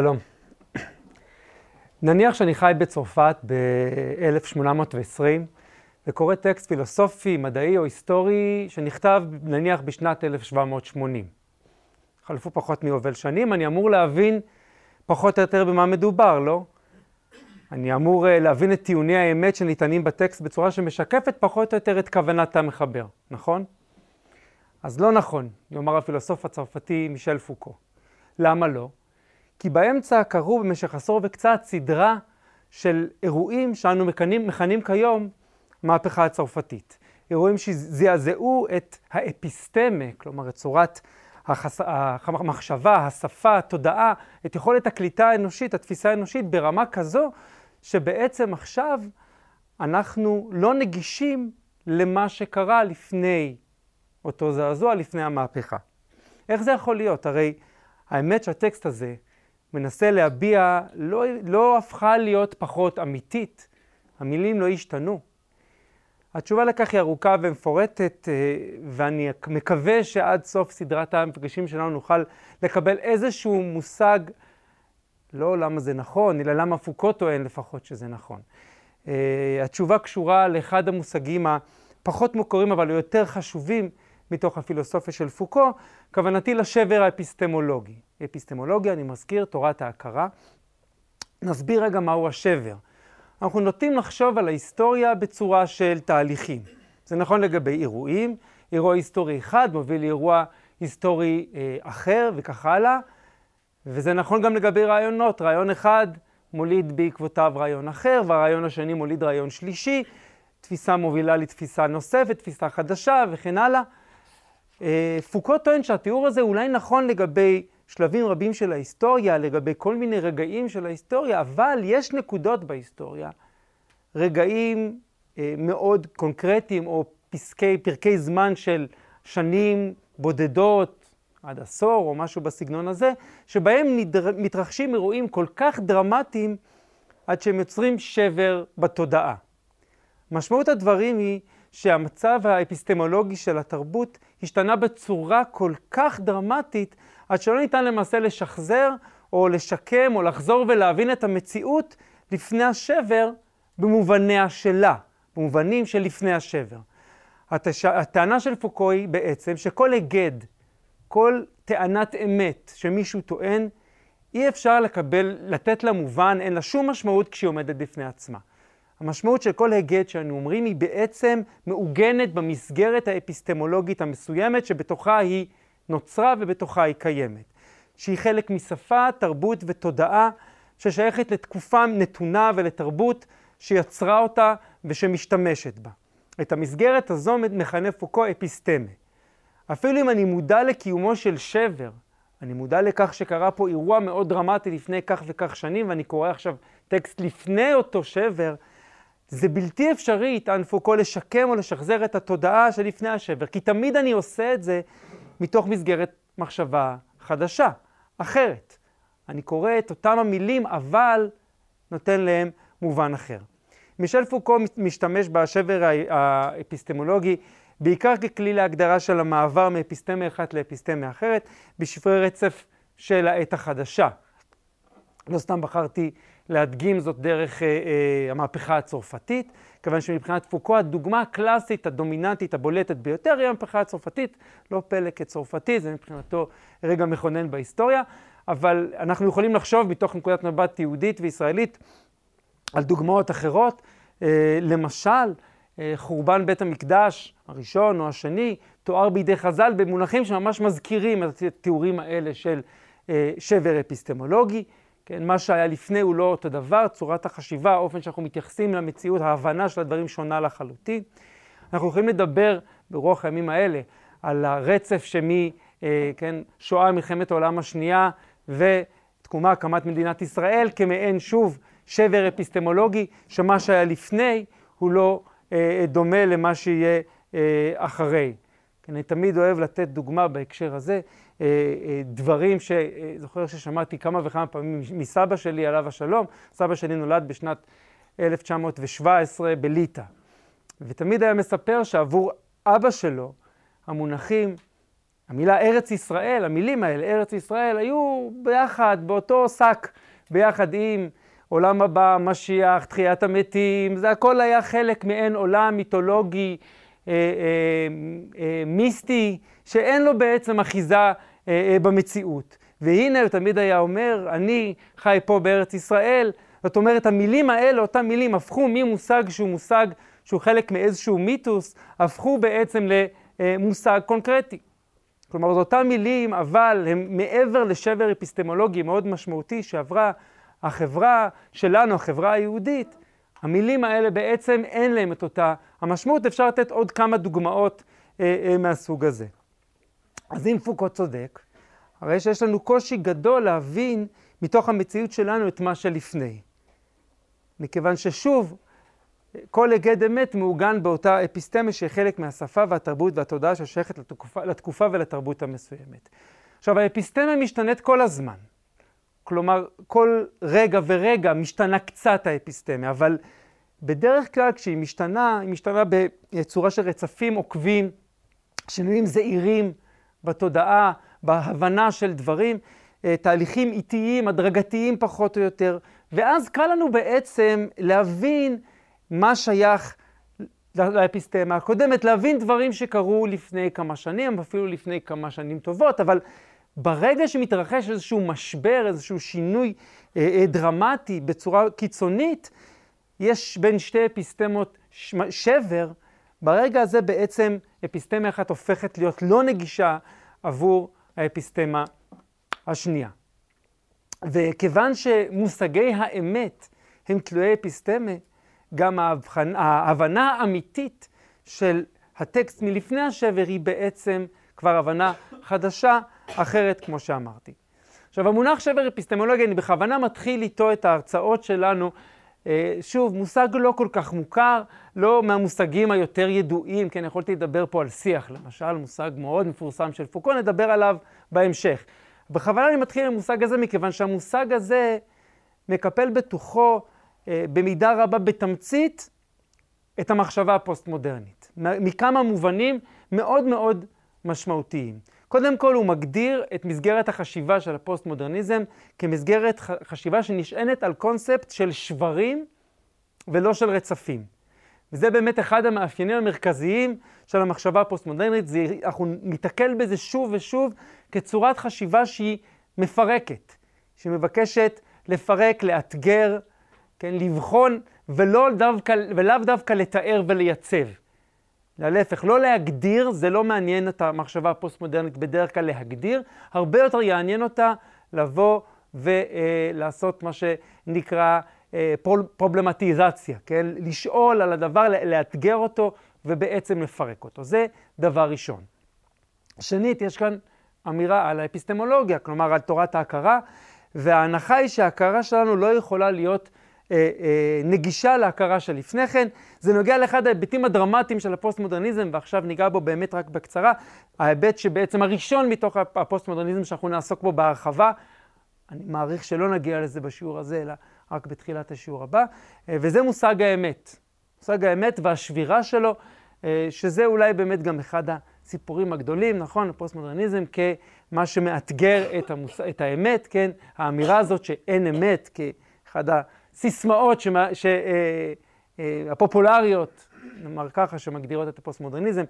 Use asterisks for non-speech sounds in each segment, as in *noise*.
שלום. נניח שאני חי בצרפת ב-1820 וקורא טקסט פילוסופי, מדעי או היסטורי שנכתב נניח בשנת 1780. חלפו פחות מיובל שנים, אני אמור להבין פחות או יותר במה מדובר, לא? אני אמור uh, להבין את טיעוני האמת שניתנים בטקסט בצורה שמשקפת פחות או יותר את כוונת המחבר, נכון? אז לא נכון, יאמר הפילוסוף הצרפתי מישל פוקו. למה לא? כי באמצע קרו במשך עשור וקצת סדרה של אירועים שאנו מכנים, מכנים כיום מהפכה הצרפתית. אירועים שזעזעו את האפיסטמה, כלומר את צורת החס... המחשבה, השפה, התודעה, את יכולת הקליטה האנושית, התפיסה האנושית, ברמה כזו שבעצם עכשיו אנחנו לא נגישים למה שקרה לפני אותו זעזוע, לפני המהפכה. איך זה יכול להיות? הרי האמת שהטקסט הזה מנסה להביע, לא, לא הפכה להיות פחות אמיתית. המילים לא השתנו. התשובה לכך היא ארוכה ומפורטת, אה, ואני מקווה שעד סוף סדרת המפגשים שלנו נוכל לקבל איזשהו מושג, לא למה זה נכון, אלא למה פוקו טוען לפחות שזה נכון. אה, התשובה קשורה לאחד המושגים הפחות מוכרים אבל היותר חשובים מתוך הפילוסופיה של פוקו, כוונתי לשבר האפיסטמולוגי. אפיסטמולוגיה, אני מזכיר, תורת ההכרה. נסביר רגע מהו השבר. אנחנו נוטים לחשוב על ההיסטוריה בצורה של תהליכים. זה נכון לגבי אירועים, אירוע היסטורי אחד מוביל לאירוע היסטורי אה, אחר וכך הלאה, וזה נכון גם לגבי רעיונות. רעיון אחד מוליד בעקבותיו רעיון אחר, והרעיון השני מוליד רעיון שלישי, תפיסה מובילה לתפיסה נוספת, תפיסה חדשה וכן הלאה. אה, פוקו טוען שהתיאור הזה אולי נכון לגבי שלבים רבים של ההיסטוריה, לגבי כל מיני רגעים של ההיסטוריה, אבל יש נקודות בהיסטוריה, רגעים אה, מאוד קונקרטיים או פסקי, פרקי זמן של שנים בודדות, עד עשור או משהו בסגנון הזה, שבהם נדר, מתרחשים אירועים כל כך דרמטיים עד שהם יוצרים שבר בתודעה. משמעות הדברים היא שהמצב האפיסטמולוגי של התרבות השתנה בצורה כל כך דרמטית, עד שלא ניתן למעשה לשחזר או לשקם או לחזור ולהבין את המציאות לפני השבר במובניה שלה, במובנים של לפני השבר. התש... הטענה של פוקו היא בעצם שכל היגד, כל טענת אמת שמישהו טוען, אי אפשר לקבל, לתת לה מובן, אין לה שום משמעות כשהיא עומדת בפני עצמה. המשמעות של כל היגד שאנו אומרים היא בעצם מעוגנת במסגרת האפיסטמולוגית המסוימת שבתוכה היא נוצרה ובתוכה היא קיימת. שהיא חלק משפה, תרבות ותודעה ששייכת לתקופה נתונה ולתרבות שיצרה אותה ושמשתמשת בה. את המסגרת הזו מכנה פוקו אפיסטמה. אפילו אם אני מודע לקיומו של שבר, אני מודע לכך שקרה פה אירוע מאוד דרמטי לפני כך וכך שנים, ואני קורא עכשיו טקסט לפני אותו שבר, זה בלתי אפשרי, יטען פוקו, לשקם או לשחזר את התודעה שלפני השבר, כי תמיד אני עושה את זה מתוך מסגרת מחשבה חדשה, אחרת. אני קורא את אותם המילים, אבל נותן להם מובן אחר. מישל פוקו משתמש בשבר האפיסטמולוגי בעיקר ככלי להגדרה של המעבר מאפיסטמיה אחת לאפיסטמיה אחרת, בשפרי רצף של העת החדשה. לא סתם בחרתי להדגים זאת דרך אה, אה, המהפכה הצרפתית, כיוון שמבחינת פוקו הדוגמה הקלאסית, הדומיננטית, הבולטת ביותר היא המהפכה הצרפתית, לא פלא כצרפתי, זה מבחינתו רגע מכונן בהיסטוריה, אבל אנחנו יכולים לחשוב מתוך נקודת מבט יהודית וישראלית על דוגמאות אחרות, אה, למשל, אה, חורבן בית המקדש הראשון או השני, תואר בידי חז"ל במונחים שממש מזכירים את התיאורים האלה של אה, שבר אפיסטמולוגי. כן, מה שהיה לפני הוא לא אותו דבר, צורת החשיבה, האופן שאנחנו מתייחסים למציאות, ההבנה של הדברים שונה לחלוטין. אנחנו יכולים לדבר ברוח הימים האלה על הרצף שמי, אה, כן, מלחמת העולם השנייה ותקומה, הקמת מדינת ישראל, כמעין שוב שבר אפיסטמולוגי, שמה שהיה לפני הוא לא אה, דומה למה שיהיה אה, אחרי. כן, אני תמיד אוהב לתת דוגמה בהקשר הזה. אה, אה, דברים שזוכר ששמעתי כמה וכמה פעמים מסבא שלי, עליו השלום. סבא שלי נולד בשנת 1917 בליטא. ותמיד היה מספר שעבור אבא שלו, המונחים המילה ארץ ישראל, המילים האלה, ארץ ישראל, היו ביחד, באותו שק, ביחד עם עולם הבא, משיח, תחיית המתים, זה הכל היה חלק מעין עולם מיתולוגי, אה, אה, אה, מיסטי, שאין לו בעצם אחיזה אה, אה, במציאות. והנה הוא תמיד היה אומר, אני חי פה בארץ ישראל, זאת אומרת, המילים האלה, אותן מילים, הפכו ממושג שהוא מושג שהוא חלק מאיזשהו מיתוס, הפכו בעצם למושג קונקרטי. כלומר, זה אותן מילים, אבל הם מעבר לשבר אפיסטמולוגי מאוד משמעותי שעברה החברה שלנו, החברה היהודית, המילים האלה בעצם אין להם את אותה המשמעות. אפשר לתת עוד כמה דוגמאות אה, אה, מהסוג הזה. אז אם פוקו צודק, הרי שיש לנו קושי גדול להבין מתוך המציאות שלנו את מה שלפני. מכיוון ששוב, כל היגד אמת מעוגן באותה אפיסטמה שהיא חלק מהשפה והתרבות והתודעה ששייכת לתקופה, לתקופה ולתרבות המסוימת. עכשיו, האפיסטמה משתנית כל הזמן. כלומר, כל רגע ורגע משתנה קצת האפיסטמה, אבל בדרך כלל כשהיא משתנה, היא משתנה בצורה של רצפים עוקבים, שינויים זעירים בתודעה, בהבנה של דברים, אה, תהליכים איטיים, הדרגתיים פחות או יותר, ואז קל לנו בעצם להבין מה שייך לאפיסטמה הקודמת, להבין דברים שקרו לפני כמה שנים, אפילו לפני כמה שנים טובות, אבל ברגע שמתרחש איזשהו משבר, איזשהו שינוי אה, אה, דרמטי בצורה קיצונית, יש בין שתי אפיסטמות שבר, ברגע הזה בעצם אפיסטמה אחת הופכת להיות לא נגישה עבור האפיסטמה השנייה. וכיוון שמושגי האמת הם תלויי אפיסטמה, גם ההבנה האמיתית של הטקסט מלפני השבר היא בעצם כבר הבנה חדשה, אחרת, כמו שאמרתי. עכשיו, המונח שבר אפיסטמולוגיה, אני בכוונה מתחיל איתו את ההרצאות שלנו. אה, שוב, מושג לא כל כך מוכר, לא מהמושגים היותר ידועים, כן, יכולתי לדבר פה על שיח, למשל, מושג מאוד מפורסם של פוקו, נדבר עליו בהמשך. בכוונה אני מתחיל עם המושג הזה, מכיוון שהמושג הזה מקפל בתוכו אה, במידה רבה בתמצית את המחשבה הפוסט-מודרנית, מכמה מובנים מאוד מאוד משמעותיים. קודם כל הוא מגדיר את מסגרת החשיבה של הפוסט-מודרניזם כמסגרת חשיבה שנשענת על קונספט של שברים ולא של רצפים. וזה באמת אחד המאפיינים המרכזיים של המחשבה הפוסט-מודרנית, אנחנו ניתקל בזה שוב ושוב כצורת חשיבה שהיא מפרקת, שמבקשת לפרק, לאתגר, כן, לבחון, ולא דווקא, ולאו דווקא לתאר ולייצב. להפך, לא להגדיר, זה לא מעניין את המחשבה הפוסט-מודרנית בדרך כלל להגדיר, הרבה יותר יעניין אותה לבוא ולעשות מה שנקרא אה, פרובלמטיזציה, כן? לשאול על הדבר, לאתגר אותו ובעצם לפרק אותו. זה דבר ראשון. שנית, יש כאן אמירה על האפיסטמולוגיה, כלומר על תורת ההכרה, וההנחה היא שההכרה שלנו לא יכולה להיות אה, אה, נגישה להכרה שלפני כן. זה נוגע לאחד ההיבטים הדרמטיים של הפוסט-מודרניזם, ועכשיו ניגע בו באמת רק בקצרה. ההיבט שבעצם הראשון מתוך הפוסט-מודרניזם שאנחנו נעסוק בו בהרחבה, אני מעריך שלא נגיע לזה בשיעור הזה, אלא רק בתחילת השיעור הבא, אה, וזה מושג האמת. מושג האמת והשבירה שלו, אה, שזה אולי באמת גם אחד הסיפורים הגדולים, נכון? הפוסט-מודרניזם כמה שמאתגר את, המוס... את האמת, כן? האמירה הזאת שאין אמת כאחד הסיסמאות שמה... ש... אה, הפופולריות, נאמר ככה, שמגדירות את הפוסט-מודרניזם.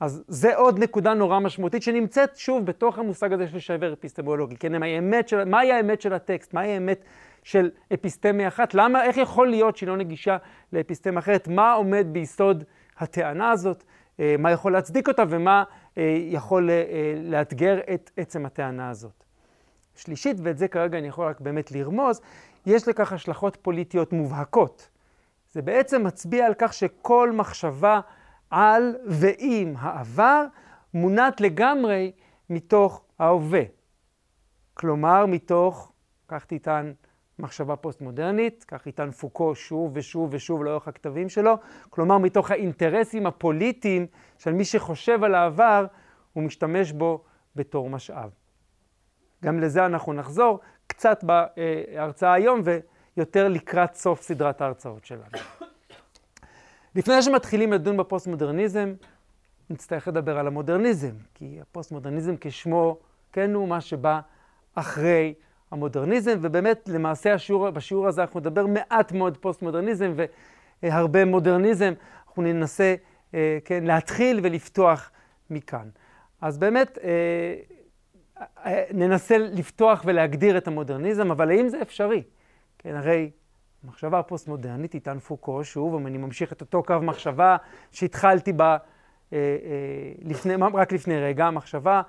אז זה עוד נקודה נורא משמעותית שנמצאת שוב בתוך המושג הזה של שבר אפיסטמולוגי. כן, מהי האמת של, מהי האמת של הטקסט? מהי האמת של אפיסטמיה אחת? למה, איך יכול להיות שהיא לא נגישה לאפיסטמיה אחרת? מה עומד ביסוד הטענה הזאת? אה, מה יכול להצדיק אותה ומה אה, יכול לאתגר את עצם הטענה הזאת? שלישית, ואת זה כרגע אני יכול רק באמת לרמוז, יש לכך השלכות פוליטיות מובהקות. זה בעצם מצביע על כך שכל מחשבה על ועם העבר מונעת לגמרי מתוך ההווה. כלומר, מתוך, כך תטען מחשבה פוסט-מודרנית, כך יטען פוקו שוב ושוב ושוב לאורך הכתבים שלו, כלומר, מתוך האינטרסים הפוליטיים של מי שחושב על העבר, הוא משתמש בו בתור משאב. גם לזה אנחנו נחזור קצת בהרצאה היום ויותר לקראת סוף סדרת ההרצאות שלנו. לפני שמתחילים לדון בפוסט-מודרניזם, נצטרך לדבר על המודרניזם, כי הפוסט-מודרניזם כשמו, כן הוא מה שבא אחרי המודרניזם, ובאמת למעשה השיעור, בשיעור הזה אנחנו נדבר מעט מאוד פוסט-מודרניזם והרבה מודרניזם, אנחנו ננסה, אה, כן, להתחיל ולפתוח מכאן. אז באמת, אה, אה, ננסה לפתוח ולהגדיר את המודרניזם, אבל האם זה אפשרי? כן, הרי מחשבה פוסט-מודרנית, איתה פוקו, שוב, אם אני ממשיך את אותו קו מחשבה שהתחלתי בה לפני, רק לפני רגע, המחשבה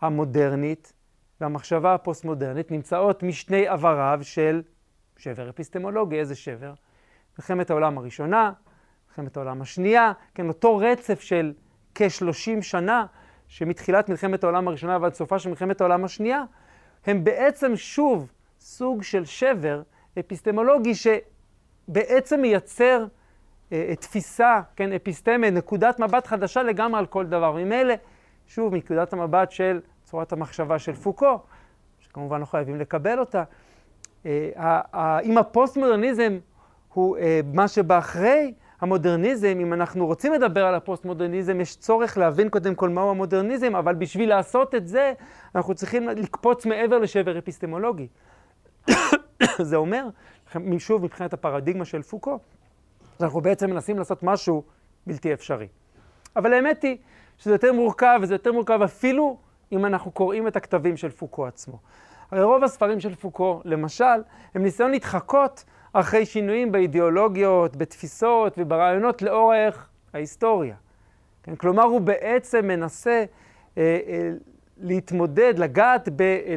המודרנית והמחשבה הפוסט-מודרנית נמצאות משני עבריו של שבר אפיסטמולוגי. איזה שבר? מלחמת העולם הראשונה, מלחמת העולם השנייה, כן, אותו רצף של כ-30 שנה, שמתחילת מלחמת העולם הראשונה ועד סופה של מלחמת העולם השנייה, הם בעצם שוב סוג של שבר אפיסטמולוגי שבעצם מייצר אה, תפיסה, כן, אפיסטמה, נקודת מבט חדשה לגמרי על כל דבר. ממילא, שוב, מנקודת המבט של צורת המחשבה של פוקו, שכמובן לא חייבים לקבל אותה. אה, אם הפוסט-מודרניזם הוא אה, מה שבא אחרי המודרניזם, אם אנחנו רוצים לדבר על הפוסט-מודרניזם, יש צורך להבין קודם כל מהו המודרניזם, אבל בשביל לעשות את זה, אנחנו צריכים לקפוץ מעבר לשבר אפיסטמולוגי. *coughs* זה אומר, שוב, מבחינת הפרדיגמה של פוקו, אנחנו בעצם מנסים לעשות משהו בלתי אפשרי. אבל האמת היא שזה יותר מורכב, וזה יותר מורכב אפילו אם אנחנו קוראים את הכתבים של פוקו עצמו. הרי רוב הספרים של פוקו, למשל, הם ניסיון להתחקות אחרי שינויים באידיאולוגיות, בתפיסות וברעיונות לאורך ההיסטוריה. כן? כלומר, הוא בעצם מנסה אה, אה, להתמודד, לגעת ב, אה,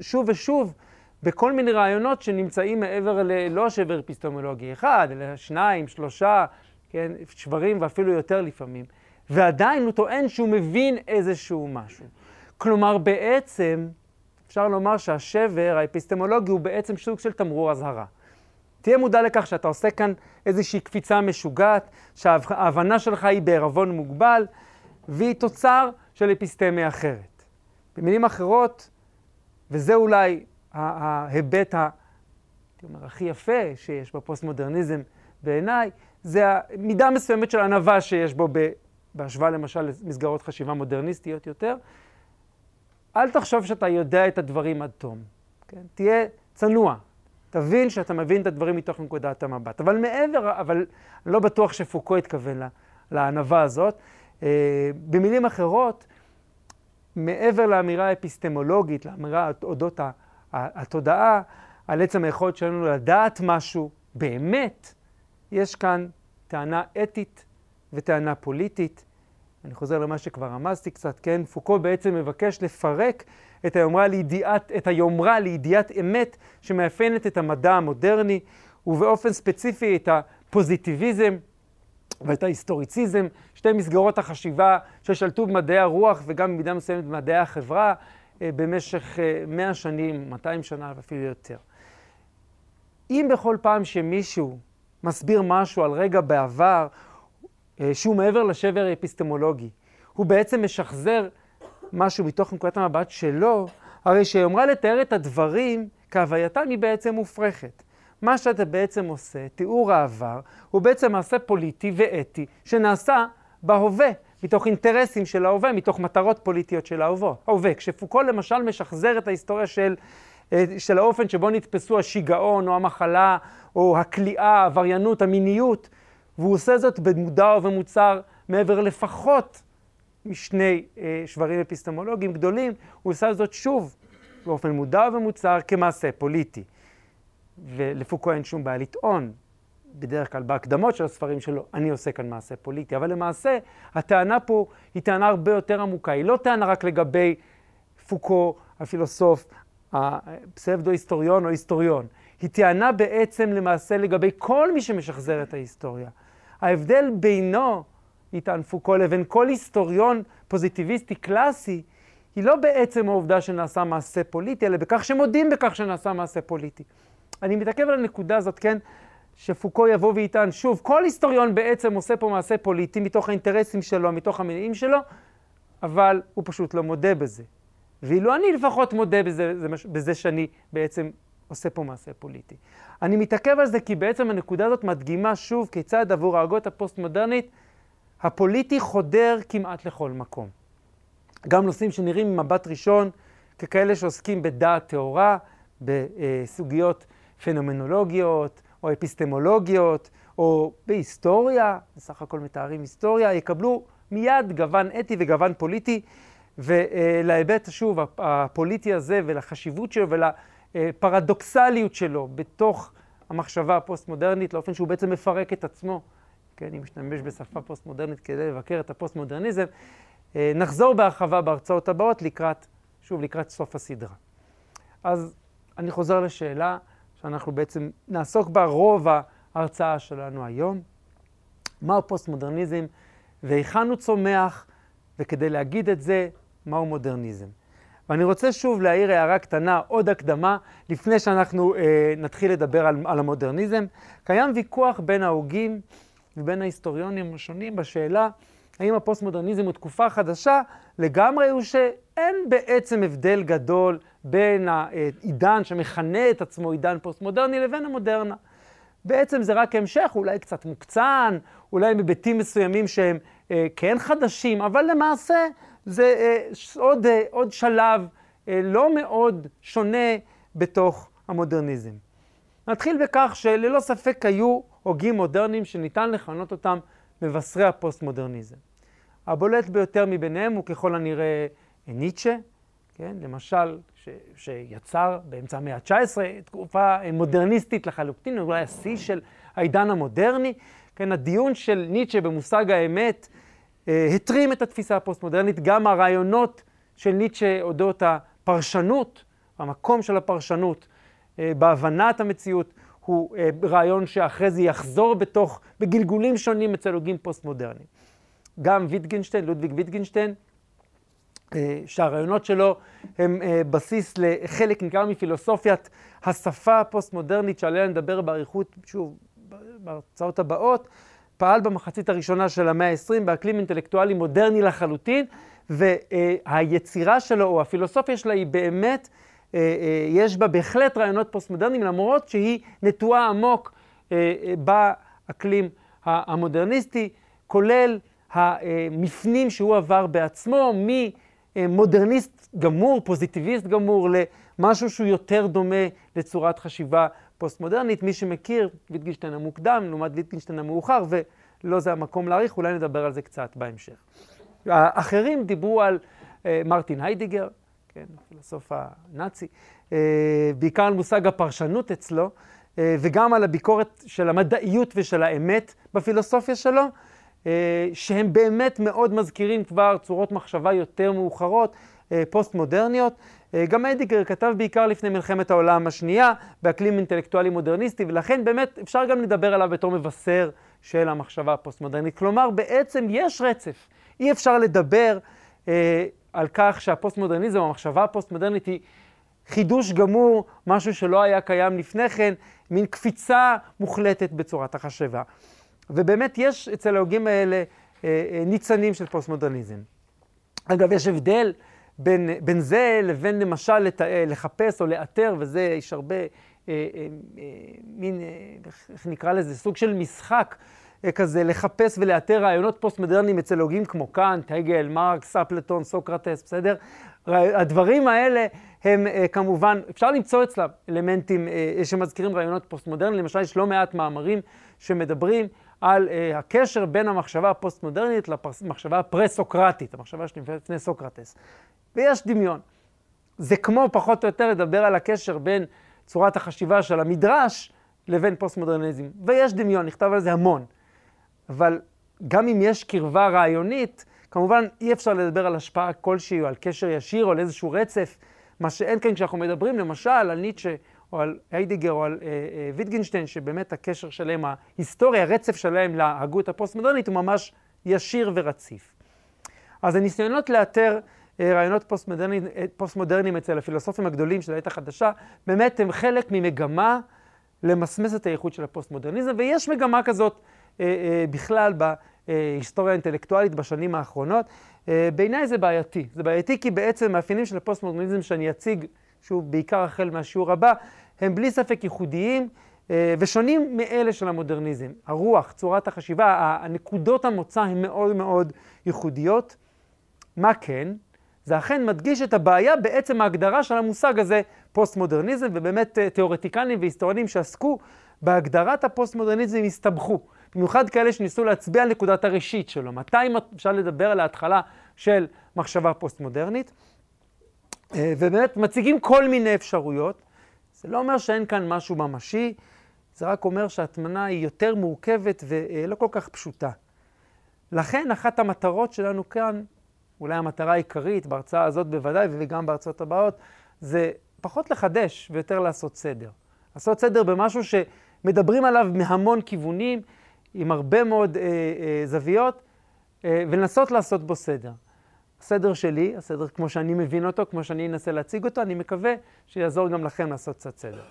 שוב ושוב בכל מיני רעיונות שנמצאים מעבר ללא השבר אפיסטמולוגי אחד, אלא שניים, שלושה, כן, שברים ואפילו יותר לפעמים. ועדיין הוא טוען שהוא מבין איזשהו משהו. כלומר, בעצם, אפשר לומר שהשבר האפיסטמולוגי הוא בעצם סוג של תמרור אזהרה. תהיה מודע לכך שאתה עושה כאן איזושהי קפיצה משוגעת, שההבנה שלך היא בערבון מוגבל, והיא תוצר של אפיסטמיה אחרת. במילים אחרות, וזה אולי ההיבט ה... הכי יפה שיש בפוסט-מודרניזם בעיניי, זה המידה מסוימת של ענווה שיש בו בהשוואה למשל למסגרות חשיבה מודרניסטיות יותר. אל תחשוב שאתה יודע את הדברים עד תום, כן? תהיה צנוע, תבין שאתה מבין את הדברים מתוך נקודת המבט. אבל מעבר, אבל לא בטוח שפוקו התכוון לענווה הזאת. אה, במילים אחרות, מעבר לאמירה האפיסטמולוגית, לאמירה אודות התודעה, על עצם היכולת שלנו לדעת משהו באמת, יש כאן טענה אתית וטענה פוליטית. אני חוזר למה שכבר רמזתי קצת, כן? פוקו בעצם מבקש לפרק את היומרה לידיעת, את היומרה לידיעת אמת שמאפיינת את המדע המודרני, ובאופן ספציפי את הפוזיטיביזם ואת ההיסטוריציזם, שתי מסגרות החשיבה ששלטו במדעי הרוח וגם במידה מסוימת במדעי החברה במשך 100 אה, שנים, 200 שנה ואפילו יותר. אם בכל פעם שמישהו מסביר משהו על רגע בעבר, אה, שהוא מעבר לשבר האפיסטמולוגי, הוא בעצם משחזר משהו מתוך נקודת המבט שלו, הרי שהיא אמרה לתאר את הדברים כהווייתם היא בעצם מופרכת. מה שאתה בעצם עושה, תיאור העבר, הוא בעצם מעשה פוליטי ואתי שנעשה בהווה, מתוך אינטרסים של ההווה, מתוך מטרות פוליטיות של ההווה. כשפוקו למשל משחזר את ההיסטוריה של, אה, של האופן שבו נתפסו השיגעון או המחלה או הכליאה, העבריינות, המיניות, והוא עושה זאת במודע ובמוצר מעבר לפחות משני אה, שברים אפיסטמולוגיים גדולים, הוא עושה זאת שוב באופן מודע ומוצהר כמעשה פוליטי. ולפוקו אין שום בעיה לטעון, בדרך כלל בהקדמות של הספרים שלו, אני עושה כאן מעשה פוליטי. אבל למעשה, הטענה פה היא טענה הרבה יותר עמוקה. היא לא טענה רק לגבי פוקו, הפילוסוף, הפסבדו-היסטוריון או היסטוריון. היא טענה בעצם למעשה לגבי כל מי שמשחזר את ההיסטוריה. ההבדל בינו איתן פוקו לבין כל היסטוריון פוזיטיביסטי קלאסי, היא לא בעצם העובדה שנעשה מעשה פוליטי, אלא בכך שמודים בכך שנעשה מעשה פוליטי. אני מתעכב על הנקודה הזאת, כן, שפוקו יבוא ויטען, שוב, כל היסטוריון בעצם עושה פה מעשה פוליטי מתוך האינטרסים שלו, מתוך המניעים שלו, אבל הוא פשוט לא מודה בזה. ואילו אני לפחות מודה בזה, בזה שאני בעצם עושה פה מעשה פוליטי. אני מתעכב על זה כי בעצם הנקודה הזאת מדגימה שוב כיצד עבור ההגות הפוסט-מודרנית הפוליטי חודר כמעט לכל מקום. גם נושאים שנראים ממבט ראשון ככאלה שעוסקים בדעת טהורה, בסוגיות פנומנולוגיות או אפיסטמולוגיות או בהיסטוריה, בסך הכל מתארים היסטוריה, יקבלו מיד גוון אתי וגוון פוליטי, ולהיבט, שוב, הפוליטי הזה ולחשיבות שלו ולפרדוקסליות שלו בתוך המחשבה הפוסט-מודרנית, לאופן שהוא בעצם מפרק את עצמו. כן, אם משתמש בשפה פוסט-מודרנית כדי לבקר את הפוסט-מודרניזם, נחזור בהרחבה בהרצאות הבאות לקראת, שוב, לקראת סוף הסדרה. אז אני חוזר לשאלה שאנחנו בעצם נעסוק בה רוב ההרצאה שלנו היום. מהו פוסט-מודרניזם והיכן הוא צומח, וכדי להגיד את זה, מהו מודרניזם. ואני רוצה שוב להעיר הערה קטנה, עוד הקדמה, לפני שאנחנו אה, נתחיל לדבר על, על המודרניזם. קיים ויכוח בין ההוגים ובין ההיסטוריונים השונים בשאלה האם הפוסט-מודרניזם הוא תקופה חדשה, לגמרי או שאין בעצם הבדל גדול בין העידן שמכנה את עצמו עידן פוסט-מודרני לבין המודרנה. בעצם זה רק המשך, אולי קצת מוקצן, אולי עם היבטים מסוימים שהם אה, כן חדשים, אבל למעשה זה אה, עוד, אה, עוד שלב אה, לא מאוד שונה בתוך המודרניזם. נתחיל בכך שללא ספק היו הוגים מודרניים שניתן לכנות אותם מבשרי הפוסט-מודרניזם. הבולט ביותר מביניהם הוא ככל הנראה ניטשה, כן? למשל, ש, שיצר באמצע המאה ה-19 תקופה מודרניסטית לחלוטין, אולי השיא של העידן המודרני. כן, הדיון של ניטשה במושג האמת אה, התרים את התפיסה הפוסט-מודרנית, גם הרעיונות של ניטשה אודות הפרשנות, המקום של הפרשנות אה, בהבנת המציאות, הוא אה, רעיון שאחרי זה יחזור בתוך, בגלגולים שונים אצל הוגים פוסט-מודרניים. גם ויטגנשטיין, לודוויג ויטגנשטיין, אה, שהרעיונות שלו הם אה, בסיס לחלק ניכר מפילוסופיית השפה הפוסט-מודרנית שעליה נדבר באריכות, שוב, בהרצאות הבאות, פעל במחצית הראשונה של המאה ה-20 באקלים אינטלקטואלי מודרני לחלוטין, והיצירה שלו, או הפילוסופיה שלה, היא באמת, יש בה בהחלט רעיונות פוסט-מודרניים, למרות שהיא נטועה עמוק באקלים המודרניסטי, כולל המפנים שהוא עבר בעצמו, ממודרניסט גמור, פוזיטיביסט גמור, למשהו שהוא יותר דומה לצורת חשיבה פוסט-מודרנית. מי שמכיר, ויטגינשטיין המוקדם לעומת ויטגינשטיין המאוחר, ולא זה המקום להעריך, אולי נדבר על זה קצת בהמשך. האחרים דיברו על אה, מרטין היידיגר, כן, הפילוסוף הנאצי, אה, בעיקר על מושג הפרשנות אצלו, אה, וגם על הביקורת של המדעיות ושל האמת בפילוסופיה שלו. אה, שהם באמת מאוד מזכירים כבר צורות מחשבה יותר מאוחרות, אה, פוסט-מודרניות. אה, גם היידגר כתב בעיקר לפני מלחמת העולם השנייה, באקלים אינטלקטואלי מודרניסטי, ולכן באמת אפשר גם לדבר עליו בתור מבשר של המחשבה הפוסט-מודרנית. כלומר, בעצם יש רצף. אי אפשר לדבר אה, על כך שהפוסט-מודרניזם, המחשבה הפוסט-מודרנית היא חידוש גמור, משהו שלא היה קיים לפני כן, מין קפיצה מוחלטת בצורת החשיבה. ובאמת יש אצל ההוגים האלה אה, אה, ניצנים של פוסט-מודרניזם. אגב, יש הבדל בין, בין זה לבין למשל לת, לחפש או לאתר, וזה יש הרבה אה, אה, אה, מין, אה, איך נקרא לזה, סוג של משחק אה, כזה, לחפש ולאתר רעיונות פוסט-מודרניים אצל הוגים כמו קאנט, הגל, מרקס, אפלטון, סוקרטס, בסדר? הדברים האלה הם אה, כמובן, אפשר למצוא אצלם אלמנטים אה, שמזכירים רעיונות פוסט-מודרניים, למשל יש לא מעט מאמרים שמדברים על אה, הקשר בין המחשבה הפוסט-מודרנית למחשבה הפרה-סוקרטית, המחשבה שנמצאת לפני סוקרטס. ויש דמיון. זה כמו פחות או יותר לדבר על הקשר בין צורת החשיבה של המדרש לבין פוסט-מודרניזם. ויש דמיון, נכתב על זה המון. אבל גם אם יש קרבה רעיונית, כמובן אי אפשר לדבר על השפעה כלשהי או על קשר ישיר או על איזשהו רצף, מה שאין כאן כשאנחנו מדברים למשל על ניטשה או על היידגר או על אה, אה, ויטגנשטיין, שבאמת הקשר שלהם, ההיסטוריה, הרצף שלהם להגות הפוסט-מודרנית הוא ממש ישיר ורציף. אז הניסיונות לאתר אה, רעיונות פוסט-מודרניים פוסט אצל הפילוסופים הגדולים של העת החדשה, באמת הם חלק ממגמה למסמס את האיכות של הפוסט-מודרניזם, ויש מגמה כזאת אה, אה, בכלל בהיסטוריה האינטלקטואלית בשנים האחרונות. אה, בעיניי זה בעייתי. זה בעייתי כי בעצם מאפיינים של הפוסט-מודרניזם שאני אציג שוב, בעיקר החל מהשיעור הבא, הם בלי ספק ייחודיים, אה, ושונים מאלה של המודרניזם. הרוח, צורת החשיבה, הנקודות המוצא הן מאוד מאוד ייחודיות. מה כן? זה אכן מדגיש את הבעיה בעצם ההגדרה של המושג הזה, פוסט-מודרניזם, ובאמת אה, תיאורטיקנים והיסטוריונים שעסקו בהגדרת הפוסט-מודרניזם הסתבכו. במיוחד כאלה שניסו להצביע על נקודת הראשית שלו. מתי אפשר לדבר על ההתחלה של מחשבה פוסט-מודרנית? אה, ובאמת מציגים כל מיני אפשרויות. זה לא אומר שאין כאן משהו ממשי, זה רק אומר שההגדרה היא יותר מורכבת ולא כל כך פשוטה. לכן אחת המטרות שלנו כאן, אולי המטרה העיקרית בהרצאה הזאת בוודאי וגם בהרצאות הבאות, זה פחות לחדש ויותר לעשות סדר. לעשות סדר במשהו שמדברים עליו מהמון כיוונים, עם הרבה מאוד אה, אה, זוויות, אה, ולנסות לעשות בו סדר. הסדר שלי, הסדר כמו שאני מבין אותו, כמו שאני אנסה להציג אותו, אני מקווה שיעזור גם לכם לעשות קצת סדר.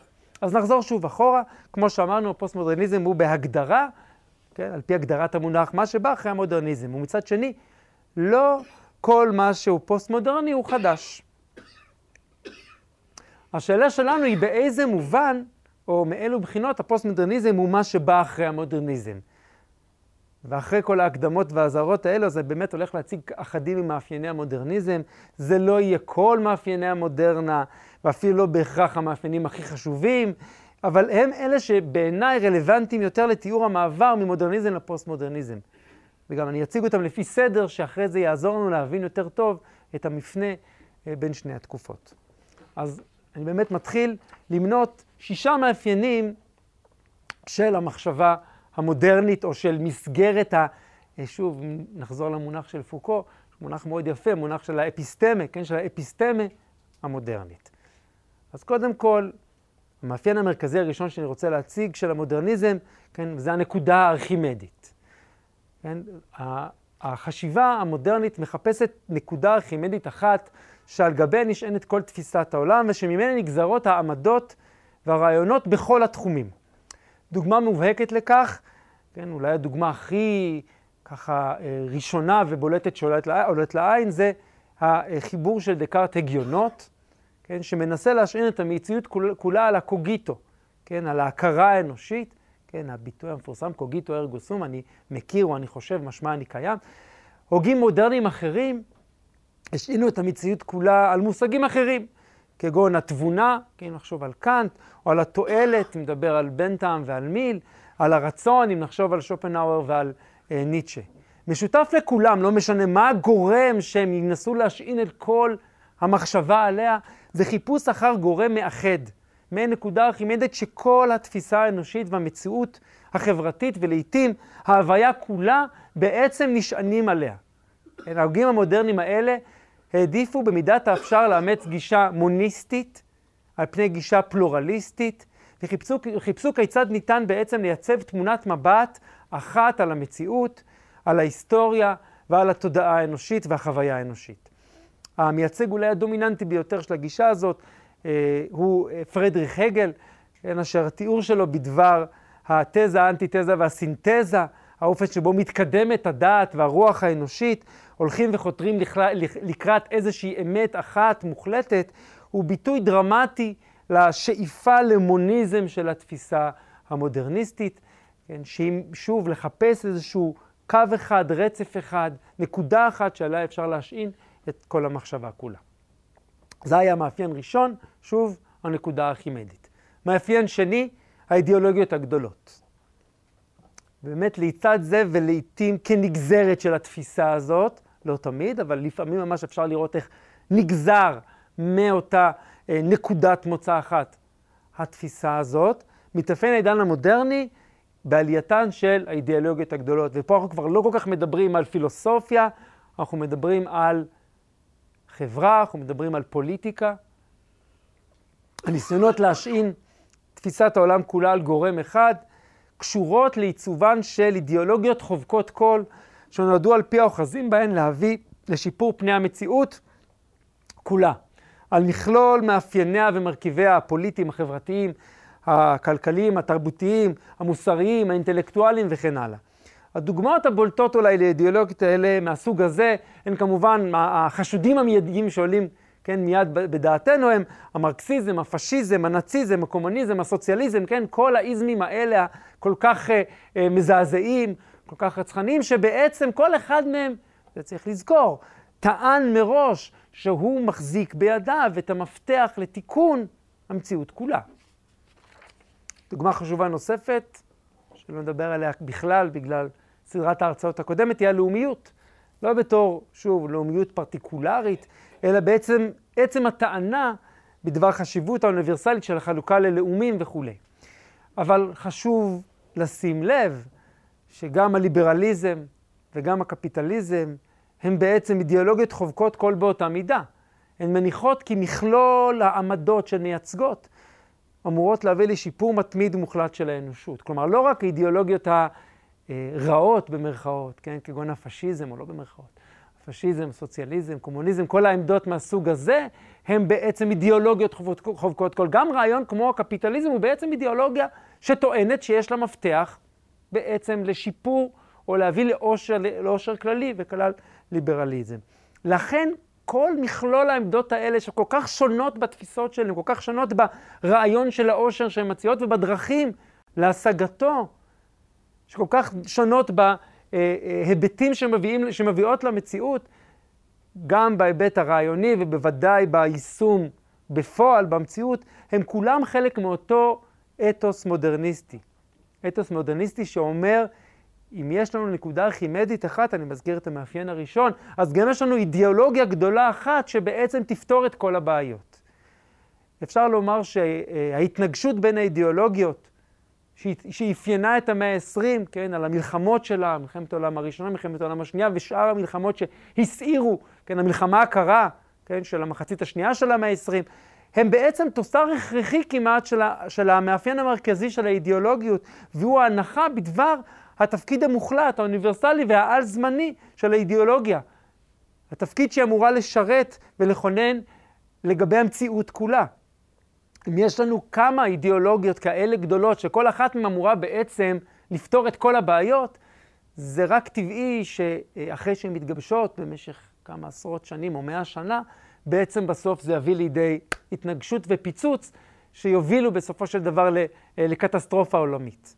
אז נחזור שוב אחורה, כמו שאמרנו, הפוסט-מודרניזם הוא בהגדרה, כן, על פי הגדרת המונח, מה שבא אחרי המודרניזם. ומצד שני, לא כל מה שהוא פוסט-מודרני הוא חדש. השאלה שלנו היא באיזה מובן, או מאילו בחינות, הפוסט-מודרניזם הוא מה שבא אחרי המודרניזם. ואחרי כל ההקדמות והאזהרות האלו, אז באמת הולך להציג אחדים ממאפייני המודרניזם. זה לא יהיה כל מאפייני המודרנה, ואפילו לא בהכרח המאפיינים הכי חשובים, אבל הם אלה שבעיניי רלוונטיים יותר לתיאור המעבר ממודרניזם לפוסט-מודרניזם. וגם אני אציג אותם לפי סדר, שאחרי זה יעזור לנו להבין יותר טוב את המפנה אה, בין שני התקופות. אז אני באמת מתחיל למנות שישה מאפיינים של המחשבה המודרנית או של מסגרת ה... אה, שוב, נחזור למונח של פוקו, מונח מאוד יפה, מונח של האפיסטמה, כן, של האפיסטמה המודרנית. אז קודם כל, המאפיין המרכזי הראשון שאני רוצה להציג של המודרניזם, כן, זה הנקודה הארכימדית. כן, החשיבה המודרנית מחפשת נקודה ארכימדית אחת שעל גביה נשענת כל תפיסת העולם ושממנה נגזרות העמדות והרעיונות בכל התחומים. דוגמה מובהקת לכך, כן, אולי הדוגמה הכי ככה אה, ראשונה ובולטת שעולת לעין, זה החיבור של דקארט הגיונות, כן, שמנסה להשעין את המציאות כולה על הקוגיטו, כן, על ההכרה האנושית, כן, הביטוי המפורסם, קוגיטו ארגו סום, אני מכיר או אני חושב, משמע אני קיים. הוגים מודרניים אחרים השעינו את המציאות כולה על מושגים אחרים. כגון התבונה, כן, נחשוב על קאנט, או על התועלת, אם נדבר על בנטאם ועל מיל, על הרצון, אם נחשוב על שופנהאואר ועל אה, ניטשה. משותף לכולם, לא משנה מה הגורם שהם ינסו להשעין את כל המחשבה עליה, זה חיפוש אחר גורם מאחד, מעין נקודה ארכימדית שכל התפיסה האנושית והמציאות החברתית, ולעיתים ההוויה כולה, בעצם נשענים עליה. ההוגים המודרניים האלה העדיפו במידת האפשר לאמץ גישה מוניסטית על פני גישה פלורליסטית, וחיפשו כיצד ניתן בעצם לייצב תמונת מבט אחת על המציאות, על ההיסטוריה ועל התודעה האנושית והחוויה האנושית. המייצג אולי הדומיננטי ביותר של הגישה הזאת אה, הוא אה, פרדריך הגל, כן, אשר התיאור שלו בדבר התזה, האנטיתזה והסינתזה, האופן שבו מתקדמת הדעת והרוח האנושית, הולכים וחותרים לקראת איזושהי אמת אחת מוחלטת, הוא ביטוי דרמטי לשאיפה למוניזם של התפיסה המודרניסטית, כן, שאם שוב לחפש איזשהו קו אחד, רצף אחד, נקודה אחת שעליה אפשר להשעין את כל המחשבה כולה. זה היה מאפיין ראשון, שוב, הנקודה הארכימדית. מאפיין שני, האידיאולוגיות הגדולות. באמת, לצד זה ולעיתים כנגזרת של התפיסה הזאת, לא תמיד, אבל לפעמים ממש אפשר לראות איך נגזר מאותה אה, נקודת מוצא אחת התפיסה הזאת. מתאפיין העידן המודרני בעלייתן של האידיאולוגיות הגדולות. ופה אנחנו כבר לא כל כך מדברים על פילוסופיה, אנחנו מדברים על חברה, אנחנו מדברים על פוליטיקה. הניסיונות להשעין תפיסת העולם כולה על גורם אחד, קשורות לעיצובן של אידיאולוגיות חובקות כל, שנועדו על פי האוחזים בהן להביא לשיפור פני המציאות כולה. על מכלול מאפייניה ומרכיביה הפוליטיים, החברתיים, הכלכליים, התרבותיים, המוסריים, האינטלקטואליים וכן הלאה. הדוגמאות הבולטות אולי לאידיאולוגיות האלה מהסוג הזה, הן כמובן החשודים המיידיים שעולים כן, מיד בדעתנו הם המרקסיזם, הפשיזם, הנאציזם, הקומוניזם, הסוציאליזם, כן, כל האיזמים האלה כל כך אה, אה, מזעזעים, כל כך רצחניים, שבעצם כל אחד מהם, זה צריך לזכור, טען מראש שהוא מחזיק בידיו את המפתח לתיקון המציאות כולה. דוגמה חשובה נוספת, שלא נדבר עליה בכלל בגלל סדרת ההרצאות הקודמת, היא הלאומיות. לא בתור, שוב, לאומיות פרטיקולרית, אלא בעצם עצם הטענה בדבר חשיבות האוניברסלית של החלוקה ללאומים וכולי. אבל חשוב לשים לב שגם הליברליזם וגם הקפיטליזם הם בעצם אידיאולוגיות חובקות כל באותה מידה. הן מניחות כי מכלול העמדות שמייצגות אמורות להביא לשיפור מתמיד ומוחלט של האנושות. כלומר, לא רק האידיאולוגיות הרעות במרכאות, כן, כגון הפשיזם או לא במרכאות, פשיזם, סוציאליזם, קומוניזם, כל העמדות מהסוג הזה, הם בעצם אידיאולוגיות חובקות כל. גם רעיון כמו הקפיטליזם הוא בעצם אידיאולוגיה שטוענת שיש לה מפתח בעצם לשיפור או להביא לאושר, לאושר כללי וכלל ליברליזם. לכן כל מכלול העמדות האלה שכל כך שונות בתפיסות שלהם, כל כך שונות ברעיון של העושר שהן מציעות ובדרכים להשגתו, שכל כך שונות בהיבטים שמביאים, שמביאות למציאות, גם בהיבט הרעיוני ובוודאי ביישום בפועל, במציאות, הם כולם חלק מאותו אתוס מודרניסטי. אתוס מודרניסטי שאומר, אם יש לנו נקודה ארכימדית אחת, אני מזכיר את המאפיין הראשון, אז גם יש לנו אידיאולוגיה גדולה אחת שבעצם תפתור את כל הבעיות. אפשר לומר שההתנגשות בין האידיאולוגיות שאפיינה את המאה ה-20, כן, על המלחמות שלה, מלחמת העולם הראשונה, מלחמת העולם השנייה, ושאר המלחמות שהסעירו, כן, המלחמה הקרה, כן, של המחצית השנייה של המאה ה-20, הם בעצם תוצר הכרחי כמעט של, ה, של המאפיין המרכזי של האידיאולוגיות, והוא ההנחה בדבר התפקיד המוחלט, האוניברסלי והעל-זמני של האידיאולוגיה. התפקיד שהיא אמורה לשרת ולכונן לגבי המציאות כולה. אם יש לנו כמה אידיאולוגיות כאלה גדולות, שכל אחת מהן אמורה בעצם לפתור את כל הבעיות, זה רק טבעי שאחרי שהן מתגבשות במשך כמה עשרות שנים או מאה שנה, בעצם בסוף זה יביא לידי התנגשות ופיצוץ שיובילו בסופו של דבר לקטסטרופה עולמית.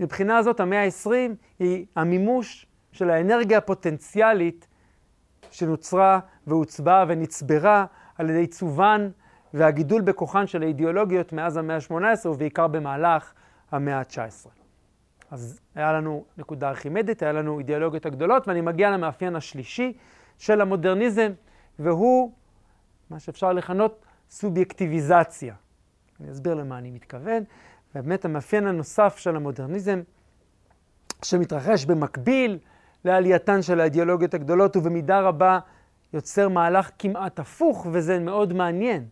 מבחינה הזאת המאה ה-20 היא המימוש של האנרגיה הפוטנציאלית שנוצרה ועוצבה ונצברה על ידי צובן והגידול בכוחן של האידיאולוגיות מאז המאה ה-18 ובעיקר במהלך המאה ה-19. אז היה לנו נקודה ארכימדית, היה לנו אידיאולוגיות הגדולות, ואני מגיע למאפיין השלישי של המודרניזם, והוא מה שאפשר לכנות סובייקטיביזציה. אני אסביר למה אני מתכוון. ובאמת המאפיין הנוסף של המודרניזם, שמתרחש במקביל לעלייתן של האידיאולוגיות הגדולות, ובמידה רבה יוצר מהלך כמעט הפוך, וזה מאוד מעניין.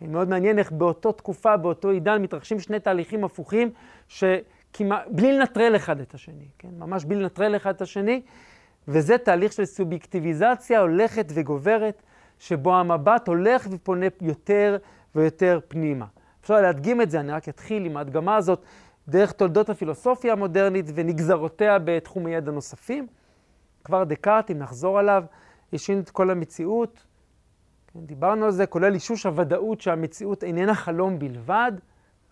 מאוד מעניין איך באותו תקופה, באותו עידן, מתרחשים שני תהליכים הפוכים, שכמעט, בלי לנטרל אחד את השני, כן? ממש בלי לנטרל אחד את השני, וזה תהליך של סובייקטיביזציה הולכת וגוברת, שבו המבט הולך ופונה יותר ויותר פנימה. אפשר להדגים את זה, אני רק אתחיל עם ההדגמה הזאת דרך תולדות הפילוסופיה המודרנית ונגזרותיה בתחומי ידע נוספים. כבר דקארט, אם נחזור עליו, השין את כל המציאות. כן, דיברנו על זה, כולל אישוש הוודאות שהמציאות איננה חלום בלבד,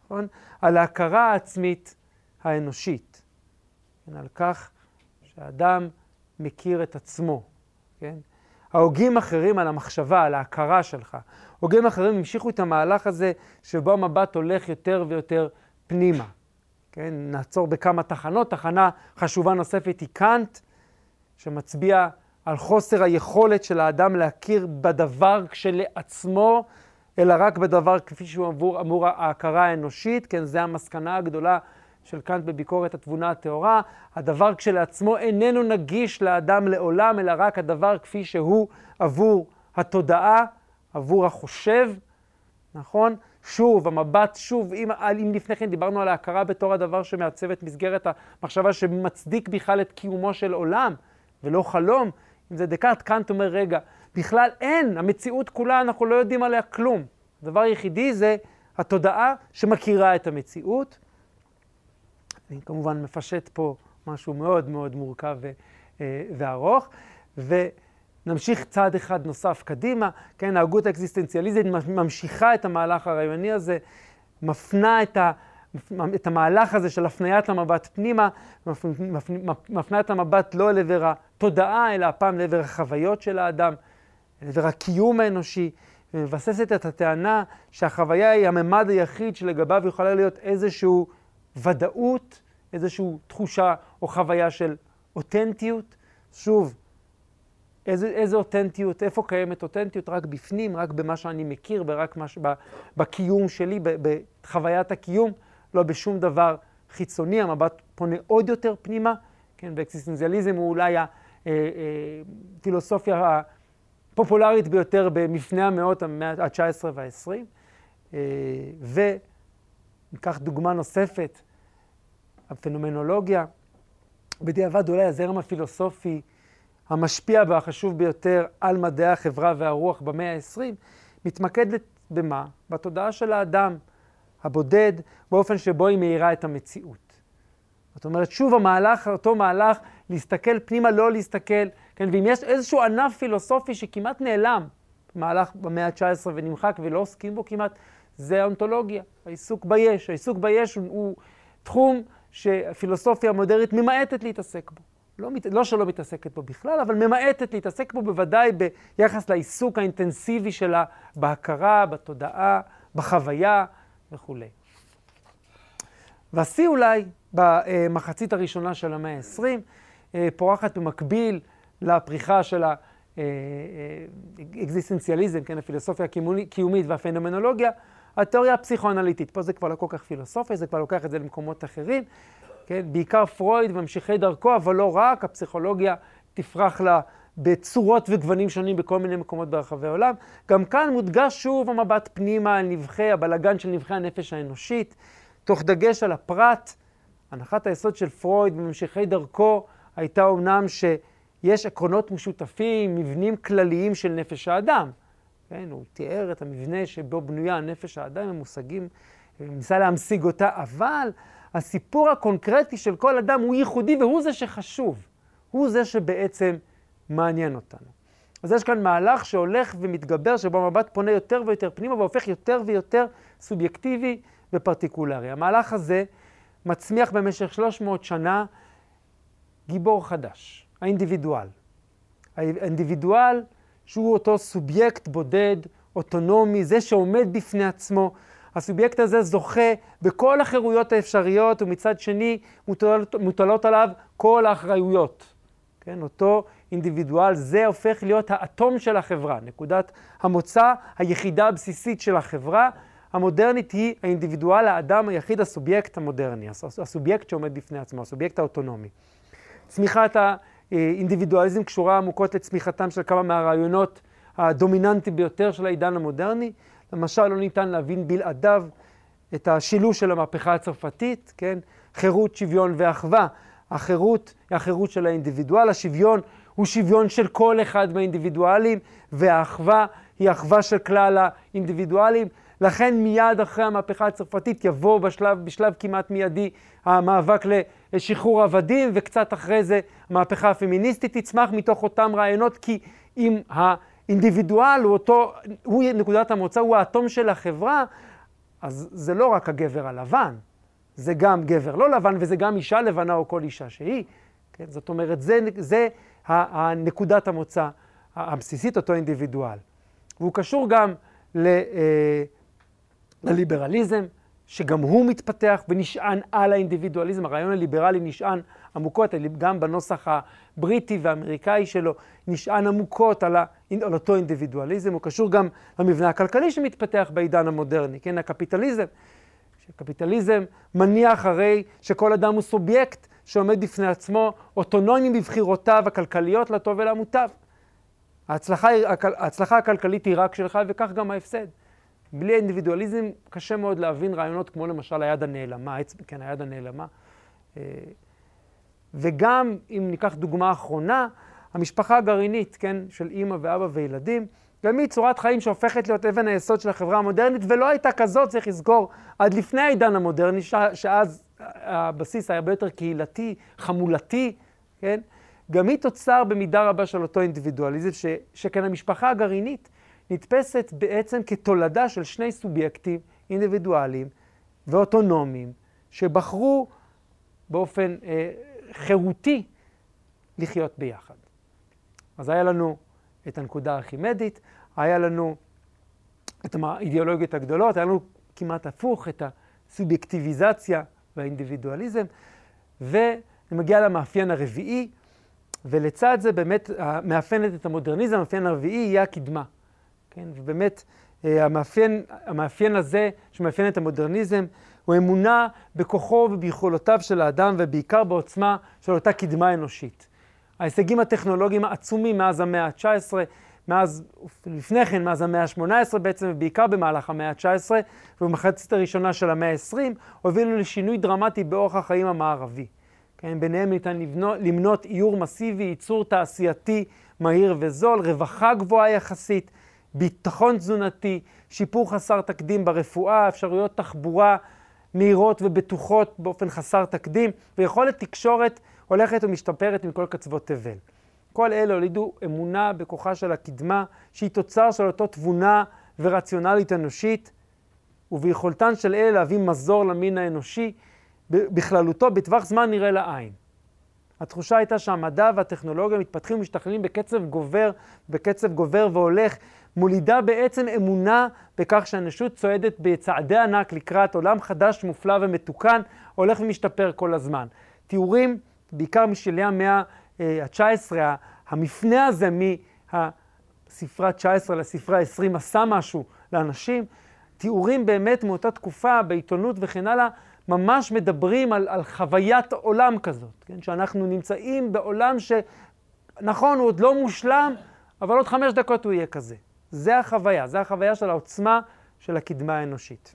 נכון? על ההכרה העצמית האנושית. כן, על כך שהאדם מכיר את עצמו, כן? ההוגים אחרים על המחשבה, על ההכרה שלך. הוגים אחרים המשיכו את המהלך הזה שבו המבט הולך יותר ויותר פנימה. כן, נעצור בכמה תחנות. תחנה חשובה נוספת היא קאנט, שמצביע על חוסר היכולת של האדם להכיר בדבר כשלעצמו, אלא רק בדבר כפי שהוא עבור, עבור ההכרה האנושית. כן, זו המסקנה הגדולה של קאנט בביקורת התבונה הטהורה. הדבר כשלעצמו איננו נגיש לאדם לעולם, אלא רק הדבר כפי שהוא עבור התודעה, עבור החושב, נכון? שוב, המבט, שוב, אם, אם לפני כן דיברנו על ההכרה בתור הדבר שמעצב את מסגרת המחשבה שמצדיק בכלל את קיומו של עולם, ולא חלום, אם זה דקארט, קאנט אומר, רגע, בכלל אין, המציאות כולה, אנחנו לא יודעים עליה כלום. הדבר היחידי זה התודעה שמכירה את המציאות. אני כמובן מפשט פה משהו מאוד מאוד מורכב ו, אה, וארוך, ו, נמשיך צעד אחד נוסף קדימה, כן, ההגות האקזיסטנציאליזית ממשיכה את המהלך הרעיוני הזה, מפנה את, ה, את המהלך הזה של הפניית המבט פנימה, מפנה את המבט לא אל עבר התודעה, אלא הפעם לעבר החוויות של האדם, לעבר הקיום האנושי, ומבססת את הטענה שהחוויה היא הממד היחיד שלגביו יכולה להיות איזושהי ודאות, איזושהי תחושה או חוויה של אותנטיות. שוב, איזה, איזה אותנטיות, איפה קיימת אותנטיות? רק בפנים, רק במה שאני מכיר, ורק מש, ב, בקיום שלי, ב, בחוויית הקיום, לא בשום דבר חיצוני. המבט פונה עוד יותר פנימה, כן, ואקסיסטנציאליזם הוא אולי הפילוסופיה אה, אה, הפופולרית ביותר במפני המאות, המאה ה-19 וה-20. אה, וניקח דוגמה נוספת, הפנומנולוגיה. בדיעבד אולי הזרם הפילוסופי המשפיע והחשוב ביותר על מדעי החברה והרוח במאה ה-20, מתמקדת במה? בתודעה של האדם הבודד, באופן שבו היא מאירה את המציאות. זאת אומרת, שוב המהלך, אותו מהלך, להסתכל פנימה, לא להסתכל, כן, ואם יש איזשהו ענף פילוסופי שכמעט נעלם במהלך במאה ה-19 ונמחק ולא עוסקים בו כמעט, זה האונתולוגיה, העיסוק ביש. העיסוק ביש הוא, הוא תחום שהפילוסופיה המודרנית ממעטת להתעסק בו. לא, לא שלא מתעסקת בו בכלל, אבל ממעטת להתעסק בו בוודאי ביחס לעיסוק האינטנסיבי שלה בהכרה, בתודעה, בחוויה וכולי. והשיא אולי במחצית הראשונה של המאה ה-20, אה, פורחת במקביל לפריחה של האקזיסטנציאליזם, אה, כן, הפילוסופיה הקיומית והפנומנולוגיה, התיאוריה הפסיכואנליטית. פה זה כבר לא כל כך פילוסופיה, זה כבר לוקח את זה למקומות אחרים. כן? בעיקר פרויד וממשיכי דרכו, אבל לא רק, הפסיכולוגיה תפרח לה בצורות וגוונים שונים בכל מיני מקומות ברחבי העולם. גם כאן מודגש שוב המבט פנימה על נבחי, הבלגן של נבחי הנפש האנושית, תוך דגש על הפרט. הנחת היסוד של פרויד וממשיכי דרכו הייתה אומנם שיש עקרונות משותפים, מבנים כלליים של נפש האדם. כן, הוא תיאר את המבנה שבו בנויה נפש האדם, הם מושגים, ניסה להמשיג אותה, אבל הסיפור הקונקרטי של כל אדם הוא ייחודי והוא זה שחשוב. הוא זה שבעצם מעניין אותנו. אז יש כאן מהלך שהולך ומתגבר, שבו המבט פונה יותר ויותר פנימה והופך יותר ויותר סובייקטיבי ופרטיקולרי. המהלך הזה מצמיח במשך 300 שנה גיבור חדש, האינדיבידואל. האינדיבידואל שהוא אותו סובייקט בודד, אוטונומי, זה שעומד בפני עצמו, הסובייקט הזה זוכה בכל החירויות האפשריות, ומצד שני מוטלות, מוטלות עליו כל האחריויות. כן, אותו אינדיבידואל, זה הופך להיות האטום של החברה, נקודת המוצא היחידה הבסיסית של החברה. המודרנית היא האינדיבידואל, האדם היחיד, הסובייקט המודרני, הסובייקט שעומד בפני עצמו, הסובייקט האוטונומי. צמיחת האינדיבידואליזם קשורה עמוקות לצמיחתם של כמה מהרעיונות הדומיננטיים ביותר של העידן המודרני. למשל, לא ניתן להבין בלעדיו את השילוש של המהפכה הצרפתית, כן? חירות, שוויון ואחווה. החירות היא החירות של האינדיבידואל, השוויון הוא שוויון של כל אחד מהאינדיבידואלים, והאחווה היא אחווה של כלל האינדיבידואלים. לכן מיד אחרי המהפכה הצרפתית יבוא בשלב, בשלב כמעט מיידי המאבק לשחרור עבדים, וקצת אחרי זה המהפכה הפמיניסטית תצמח מתוך אותם רעיונות, כי אם ה... אינדיבידואל הוא אותו, הוא נקודת המוצא, הוא האטום של החברה, אז זה לא רק הגבר הלבן, זה גם גבר לא לבן וזה גם אישה לבנה או כל אישה שהיא. כן? זאת אומרת, זה, זה הנקודת המוצא הבסיסית, אותו אינדיבידואל. והוא קשור גם ל, אה, לליברליזם, שגם הוא מתפתח ונשען על האינדיבידואליזם. הרעיון הליברלי נשען עמוקות, גם בנוסח הבריטי והאמריקאי שלו, נשען עמוקות על, ה, על אותו אינדיבידואליזם. הוא קשור גם למבנה הכלכלי שמתפתח בעידן המודרני, כן, הקפיטליזם. שקפיטליזם מניח הרי שכל אדם הוא סובייקט שעומד בפני עצמו, אוטונומי בבחירותיו הכלכליות לטוב ולמוטב. ההצלחה, ההצלחה הכלכלית היא רק שלך וכך גם ההפסד. בלי אינדיבידואליזם קשה מאוד להבין רעיונות כמו למשל היד הנעלמה, כן, היד הנעלמה. אה, וגם, אם ניקח דוגמה אחרונה, המשפחה הגרעינית, כן, של אימא ואבא וילדים, גם היא צורת חיים שהופכת להיות אבן היסוד של החברה המודרנית, ולא הייתה כזאת, צריך לזכור, עד לפני העידן המודרני, שאז הבסיס היה הרבה יותר קהילתי, חמולתי, כן? גם היא תוצר במידה רבה של אותו אינדיבידואליזם, ש, שכן המשפחה הגרעינית נתפסת בעצם כתולדה של שני סובייקטים אינדיבידואליים ואוטונומיים, שבחרו באופן אה, חירותי לחיות ביחד. אז היה לנו את הנקודה הארכימדית, היה לנו את האידיאולוגיות הגדולות, היה לנו כמעט הפוך, את הסובייקטיביזציה והאינדיבידואליזם, ואני מגיע למאפיין הרביעי, ולצד זה באמת מאפיינת את המודרניזם, המאפיין הרביעי יהיה הקדמה. כן, ובאמת אה, המאפיין, המאפיין הזה שמאפיין את המודרניזם הוא אמונה בכוחו וביכולותיו של האדם ובעיקר בעוצמה של אותה קדמה אנושית. ההישגים הטכנולוגיים העצומים מאז המאה ה-19, מאז, לפני כן, מאז המאה ה-18 בעצם, ובעיקר במהלך המאה ה-19 ובמחצית הראשונה של המאה ה-20, הובילו לשינוי דרמטי באורח החיים המערבי. כן, ביניהם ניתן לבנות, למנות איור מסיבי, ייצור תעשייתי מהיר וזול, רווחה גבוהה יחסית, ביטחון תזונתי, שיפור חסר תקדים ברפואה, אפשרויות תחבורה מהירות ובטוחות באופן חסר תקדים, ויכולת תקשורת הולכת ומשתפרת מכל קצוות תבל. כל אלה הולידו אמונה בכוחה של הקדמה, שהיא תוצר של אותו תבונה ורציונלית אנושית, וביכולתן של אלה להביא מזור למין האנושי בכללותו בטווח זמן נראה לעין. התחושה הייתה שהמדע והטכנולוגיה מתפתחים ומשתכללים בקצב גובר, בקצב גובר והולך, מולידה בעצם אמונה בכך שהאנושות צועדת בצעדי ענק לקראת עולם חדש, מופלא ומתוקן, הולך ומשתפר כל הזמן. תיאורים, בעיקר משלהי המאה ה-19, המפנה הזה מהספרה 19 לספרה 20 עשה משהו לאנשים, תיאורים באמת מאותה תקופה בעיתונות וכן הלאה, ממש מדברים על, על חוויית עולם כזאת, כן? שאנחנו נמצאים בעולם שנכון, הוא עוד לא מושלם, אבל עוד חמש דקות הוא יהיה כזה. זה החוויה, זה החוויה של העוצמה של הקדמה האנושית.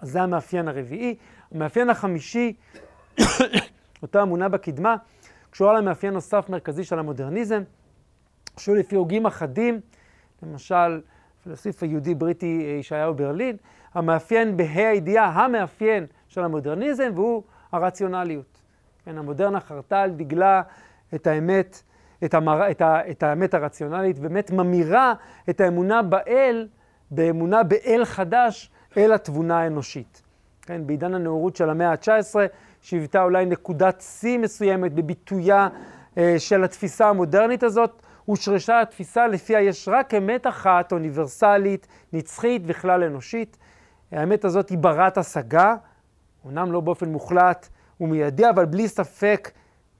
אז זה המאפיין הרביעי. המאפיין החמישי, *coughs* אותה אמונה בקדמה, קשורה למאפיין נוסף מרכזי של המודרניזם, שהוא לפי הוגים אחדים, למשל, פילוסוף היהודי בריטי אה, ישעיהו ברלין, המאפיין בה"א הידיעה, המאפיין של המודרניזם, והוא הרציונליות. כן, המודרנה חרתה על דגלה את האמת את, המר... את, ה... את האמת הרציונלית, באמת ממירה את האמונה באל, באמונה באל חדש, אל התבונה האנושית. כן, בעידן הנאורות של המאה ה-19, שהיוותה אולי נקודת שיא מסוימת בביטויה אה, של התפיסה המודרנית הזאת, הושרשה התפיסה לפיה יש רק אמת אחת, אוניברסלית, נצחית וכלל אנושית. האמת הזאת היא ברת השגה, אמנם לא באופן מוחלט ומיידי, אבל בלי ספק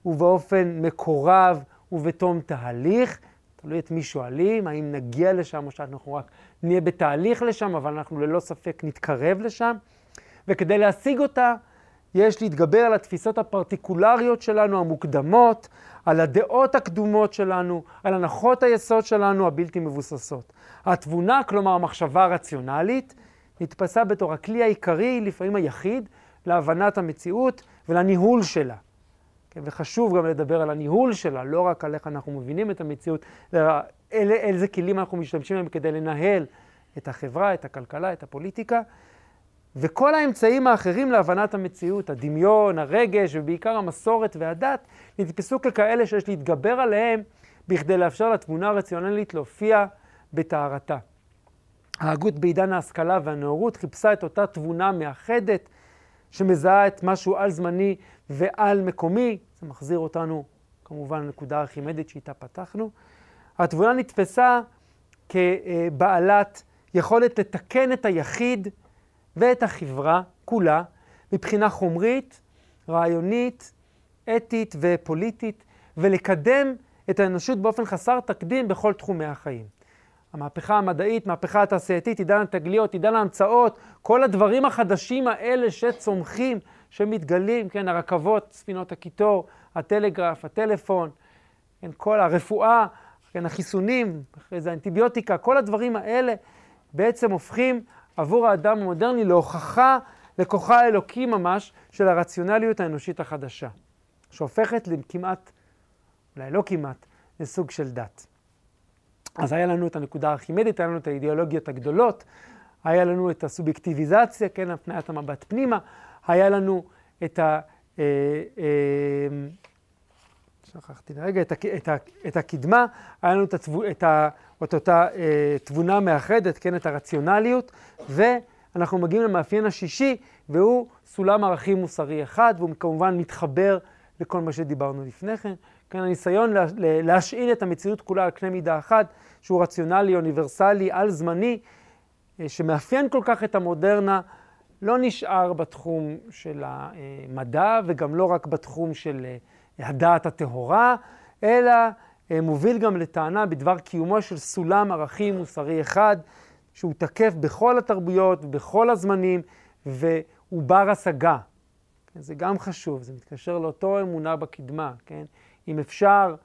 ובאופן מקורב ובתום תהליך, תלוי את מי שואלים, האם נגיע לשם או שאנחנו רק נהיה בתהליך לשם, אבל אנחנו ללא ספק נתקרב לשם. וכדי להשיג אותה, יש להתגבר על התפיסות הפרטיקולריות שלנו, המוקדמות, על הדעות הקדומות שלנו, על הנחות היסוד שלנו הבלתי מבוססות. התבונה, כלומר המחשבה הרציונלית, נתפסה בתור הכלי העיקרי, לפעמים היחיד, להבנת המציאות ולניהול שלה. כן, וחשוב גם לדבר על הניהול שלה, לא רק על איך אנחנו מבינים את המציאות, אלא אל, איזה כלים אנחנו משתמשים בהם כדי לנהל את החברה, את הכלכלה, את הפוליטיקה. וכל האמצעים האחרים להבנת המציאות, הדמיון, הרגש ובעיקר המסורת והדת, נתפסו ככאלה שיש להתגבר עליהם בכדי לאפשר לתמונה הרציונלית להופיע בטהרתה. ההגות בעידן ההשכלה והנאורות חיפשה את אותה תבונה מאחדת, שמזהה את משהו על-זמני ועל-מקומי. זה מחזיר אותנו כמובן לנקודה הארכימדית שאיתה פתחנו. התבונה נתפסה כבעלת יכולת לתקן את היחיד ואת החברה כולה מבחינה חומרית, רעיונית, אתית ופוליטית, ולקדם את האנושות באופן חסר תקדים בכל תחומי החיים. המהפכה המדעית, מהפכה התעשייתית, עידן התגליות, עידן ההמצאות, כל הדברים החדשים האלה שצומחים, שמתגלים, כן, הרכבות, ספינות הקיטור, הטלגרף, הטלפון, כן, כל הרפואה, כן, החיסונים, אחרי זה האנטיביוטיקה, כל הדברים האלה בעצם הופכים עבור האדם המודרני להוכחה לכוחה האלוקי ממש של הרציונליות האנושית החדשה, שהופכת לכמעט, אולי לא כמעט, לסוג של דת. אז היה לנו את הנקודה הארכימדית, היה לנו את האידיאולוגיות הגדולות, היה לנו את הסובייקטיביזציה, כן, הפניית המבט פנימה, היה לנו את ה... אה, אה, שכחתי לרגע, את, את, את הקדמה, היה לנו את, התבו, את, ה, את אותה אה, תבונה מאחדת, כן, את הרציונליות, ואנחנו מגיעים למאפיין השישי, והוא סולם ערכים מוסרי אחד, והוא כמובן מתחבר לכל מה שדיברנו לפני כן. כן, הניסיון לה, להשאיל את המציאות כולה על קנה מידה אחת, שהוא רציונלי, אוניברסלי, על-זמני, אה, שמאפיין כל כך את המודרנה, לא נשאר בתחום של המדע וגם לא רק בתחום של אה, הדעת הטהורה, אלא אה, מוביל גם לטענה בדבר קיומו של סולם ערכים מוסרי אחד, שהוא תקף בכל התרבויות, בכל הזמנים, והוא בר השגה. כן, זה גם חשוב, זה מתקשר לאותו אמונה בקדמה, כן? אם אפשר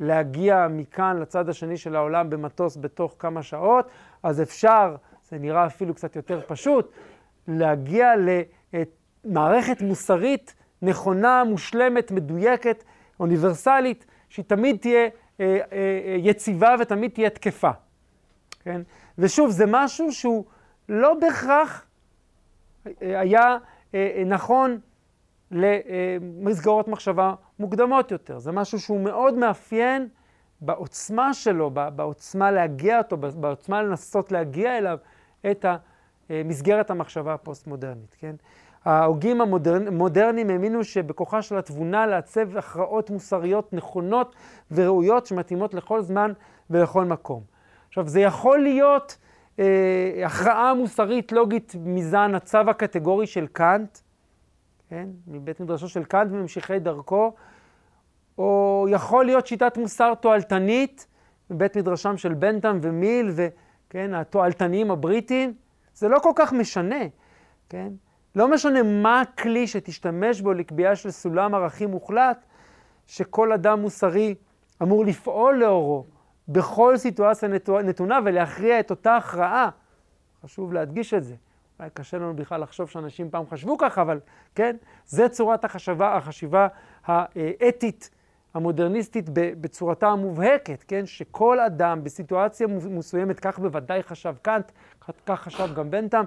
להגיע מכאן לצד השני של העולם במטוס בתוך כמה שעות, אז אפשר, זה נראה אפילו קצת יותר פשוט, להגיע למערכת מוסרית נכונה, מושלמת, מדויקת, אוניברסלית, שהיא תמיד תהיה אה, אה, אה, יציבה ותמיד תהיה תקפה. כן? ושוב, זה משהו שהוא לא בהכרח היה נכון למסגרות מחשבה מוקדמות יותר. זה משהו שהוא מאוד מאפיין בעוצמה שלו, בעוצמה להגיע אותו, בעוצמה לנסות להגיע אליו את מסגרת המחשבה הפוסט-מודרנית, כן? ההוגים המודרניים האמינו שבכוחה של התבונה לעצב הכרעות מוסריות נכונות וראויות שמתאימות לכל זמן ולכל מקום. עכשיו, זה יכול להיות אה, הכרעה מוסרית לוגית מזן הצו הקטגורי של קאנט, כן? מבית מדרשו של קאנט וממשיכי דרכו, או יכול להיות שיטת מוסר תועלתנית מבית מדרשם של בנטם ומיל, וכן, התועלתניים הבריטים, זה לא כל כך משנה, כן? לא משנה מה הכלי שתשתמש בו לקביעה של סולם ערכים מוחלט, שכל אדם מוסרי אמור לפעול לאורו בכל סיטואציה נתונה ולהכריע את אותה הכרעה. חשוב להדגיש את זה. אולי קשה לנו בכלל לחשוב שאנשים פעם חשבו ככה, אבל כן, זה צורת החשבה, החשיבה האתית המודרניסטית בצורתה המובהקת, כן, שכל אדם בסיטואציה מסוימת, כך בוודאי חשב קאנט, כך חשב גם בנטם,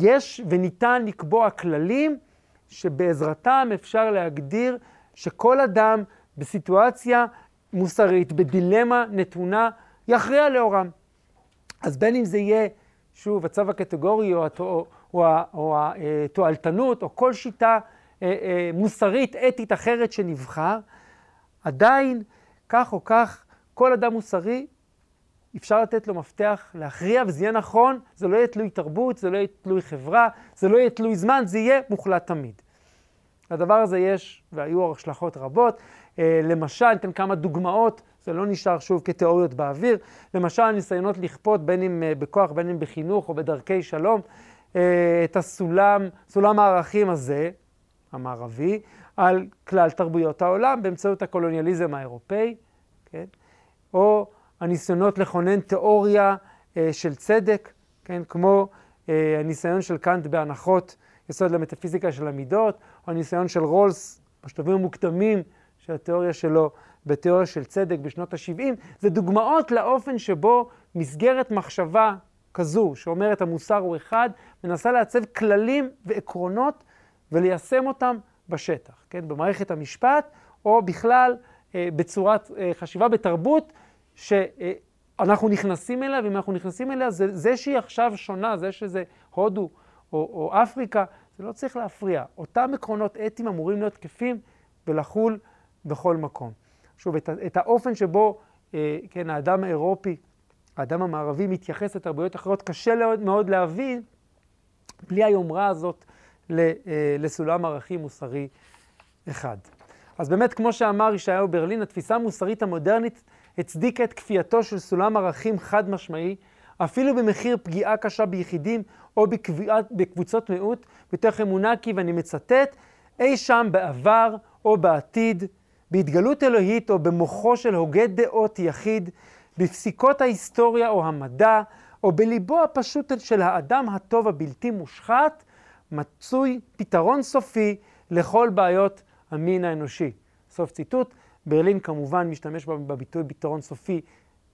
יש וניתן לקבוע כללים שבעזרתם אפשר להגדיר שכל אדם בסיטואציה מוסרית, בדילמה נתונה, יכריע לאורם. אז בין אם זה יהיה, שוב, הצו הקטגורי או, או, או, או התועלתנות, או כל שיטה אה, אה, מוסרית, אתית אחרת שנבחר, עדיין, כך או כך, כל אדם מוסרי אפשר לתת לו מפתח להכריע, וזה יהיה נכון, זה לא יהיה תלוי תרבות, זה לא יהיה תלוי חברה, זה לא יהיה תלוי זמן, זה יהיה מוחלט תמיד. לדבר הזה יש, והיו השלכות רבות. אה, למשל, ניתן כמה דוגמאות, זה לא נשאר שוב כתיאוריות באוויר. למשל, ניסיונות לכפות, בין אם אה, בכוח, בין אם בחינוך או בדרכי שלום, אה, את הסולם, סולם הערכים הזה, המערבי, על כלל תרבויות העולם באמצעות הקולוניאליזם האירופאי, כן? או הניסיונות לכונן תיאוריה אה, של צדק, כן, כמו אה, הניסיון של קאנט בהנחות יסוד למטאפיזיקה של המידות, או הניסיון של רולס בשלבים המוקדמים של התיאוריה שלו בתיאוריה של צדק בשנות ה-70, זה דוגמאות לאופן שבו מסגרת מחשבה כזו, שאומרת המוסר הוא אחד, מנסה לעצב כללים ועקרונות וליישם אותם בשטח, כן, במערכת המשפט, או בכלל אה, בצורת אה, חשיבה בתרבות שאנחנו נכנסים אליה, ואם אנחנו נכנסים אליה, זה, זה שהיא עכשיו שונה, זה שזה הודו או, או אפריקה, זה לא צריך להפריע. אותם עקרונות אתיים אמורים להיות תקפים ולחול בכל מקום. שוב, את, את האופן שבו, אה, כן, האדם האירופי, האדם המערבי מתייחס לתרבויות אחרות, קשה מאוד להבין בלי היומרה הזאת אה, לסולם ערכים מוסרי אחד. אז באמת, כמו שאמר ישעיהו ברלין, התפיסה המוסרית המודרנית הצדיקה את כפייתו של סולם ערכים חד משמעי, אפילו במחיר פגיעה קשה ביחידים או בקביעת, בקבוצות מיעוט, מתוך אמונה כי, ואני מצטט, אי שם בעבר או בעתיד, בהתגלות אלוהית או במוחו של הוגה דעות יחיד, בפסיקות ההיסטוריה או המדע, או בליבו הפשוט של האדם הטוב הבלתי מושחת, מצוי פתרון סופי לכל בעיות המין האנושי. סוף ציטוט. ברלין כמובן משתמש בביטוי פתרון סופי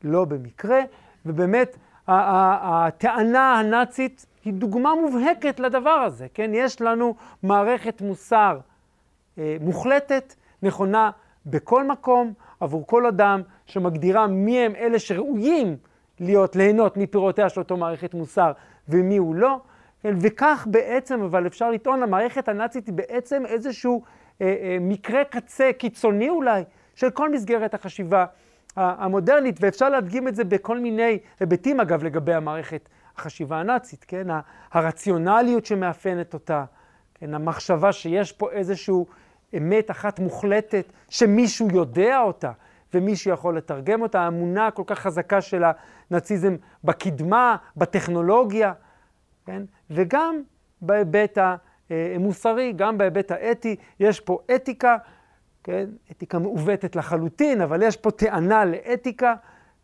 לא במקרה, ובאמת הטענה הנאצית היא דוגמה מובהקת לדבר הזה, כן? יש לנו מערכת מוסר אה, מוחלטת, נכונה בכל מקום, עבור כל אדם, שמגדירה מי הם אלה שראויים להיות, ליהנות מפירותיה של אותו מערכת מוסר ומי הוא לא. כן, וכך בעצם, אבל אפשר לטעון, המערכת הנאצית היא בעצם איזשהו אה, אה, מקרה קצה קיצוני אולי של כל מסגרת החשיבה המודרנית, ואפשר להדגים את זה בכל מיני היבטים, אגב, לגבי המערכת החשיבה הנאצית, כן? הרציונליות שמאפיינת אותה, כן? המחשבה שיש פה איזושהי אמת אחת מוחלטת, שמישהו יודע אותה, ומישהו יכול לתרגם אותה, האמונה הכל כך חזקה של הנאציזם בקדמה, בטכנולוגיה, כן? וגם בהיבט המוסרי, גם בהיבט האתי, יש פה אתיקה, כן? אתיקה מעוותת לחלוטין, אבל יש פה טענה לאתיקה,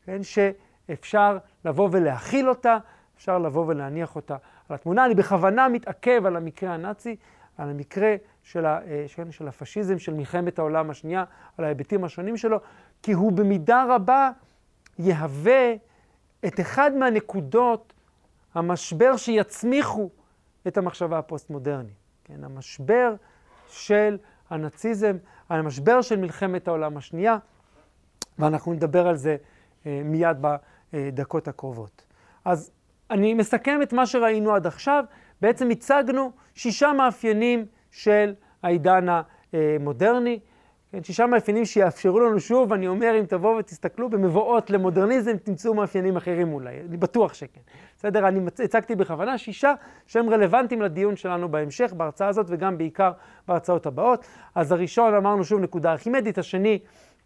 כן? שאפשר לבוא ולהכיל אותה, אפשר לבוא ולהניח אותה על התמונה. אני בכוונה מתעכב על המקרה הנאצי, על המקרה של, ה, אה, של, של הפשיזם, של מלחמת העולם השנייה, על ההיבטים השונים שלו, כי הוא במידה רבה יהווה את אחד מהנקודות, המשבר שיצמיחו את המחשבה הפוסט-מודרנית. כן, המשבר של הנאציזם, המשבר של מלחמת העולם השנייה, ואנחנו נדבר על זה אה, מיד בדקות הקרובות. אז אני מסכם את מה שראינו עד עכשיו. בעצם הצגנו שישה מאפיינים של העידן המודרני. כן, שישה מאפיינים שיאפשרו לנו שוב, אני אומר, אם תבואו ותסתכלו במבואות למודרניזם, תמצאו מאפיינים אחרים אולי, אני בטוח שכן. בסדר? אני הצגתי בכוונה שישה שהם רלוונטיים לדיון שלנו בהמשך, בהרצאה הזאת וגם בעיקר בהרצאות הבאות. אז הראשון אמרנו שוב נקודה ארכימדית, השני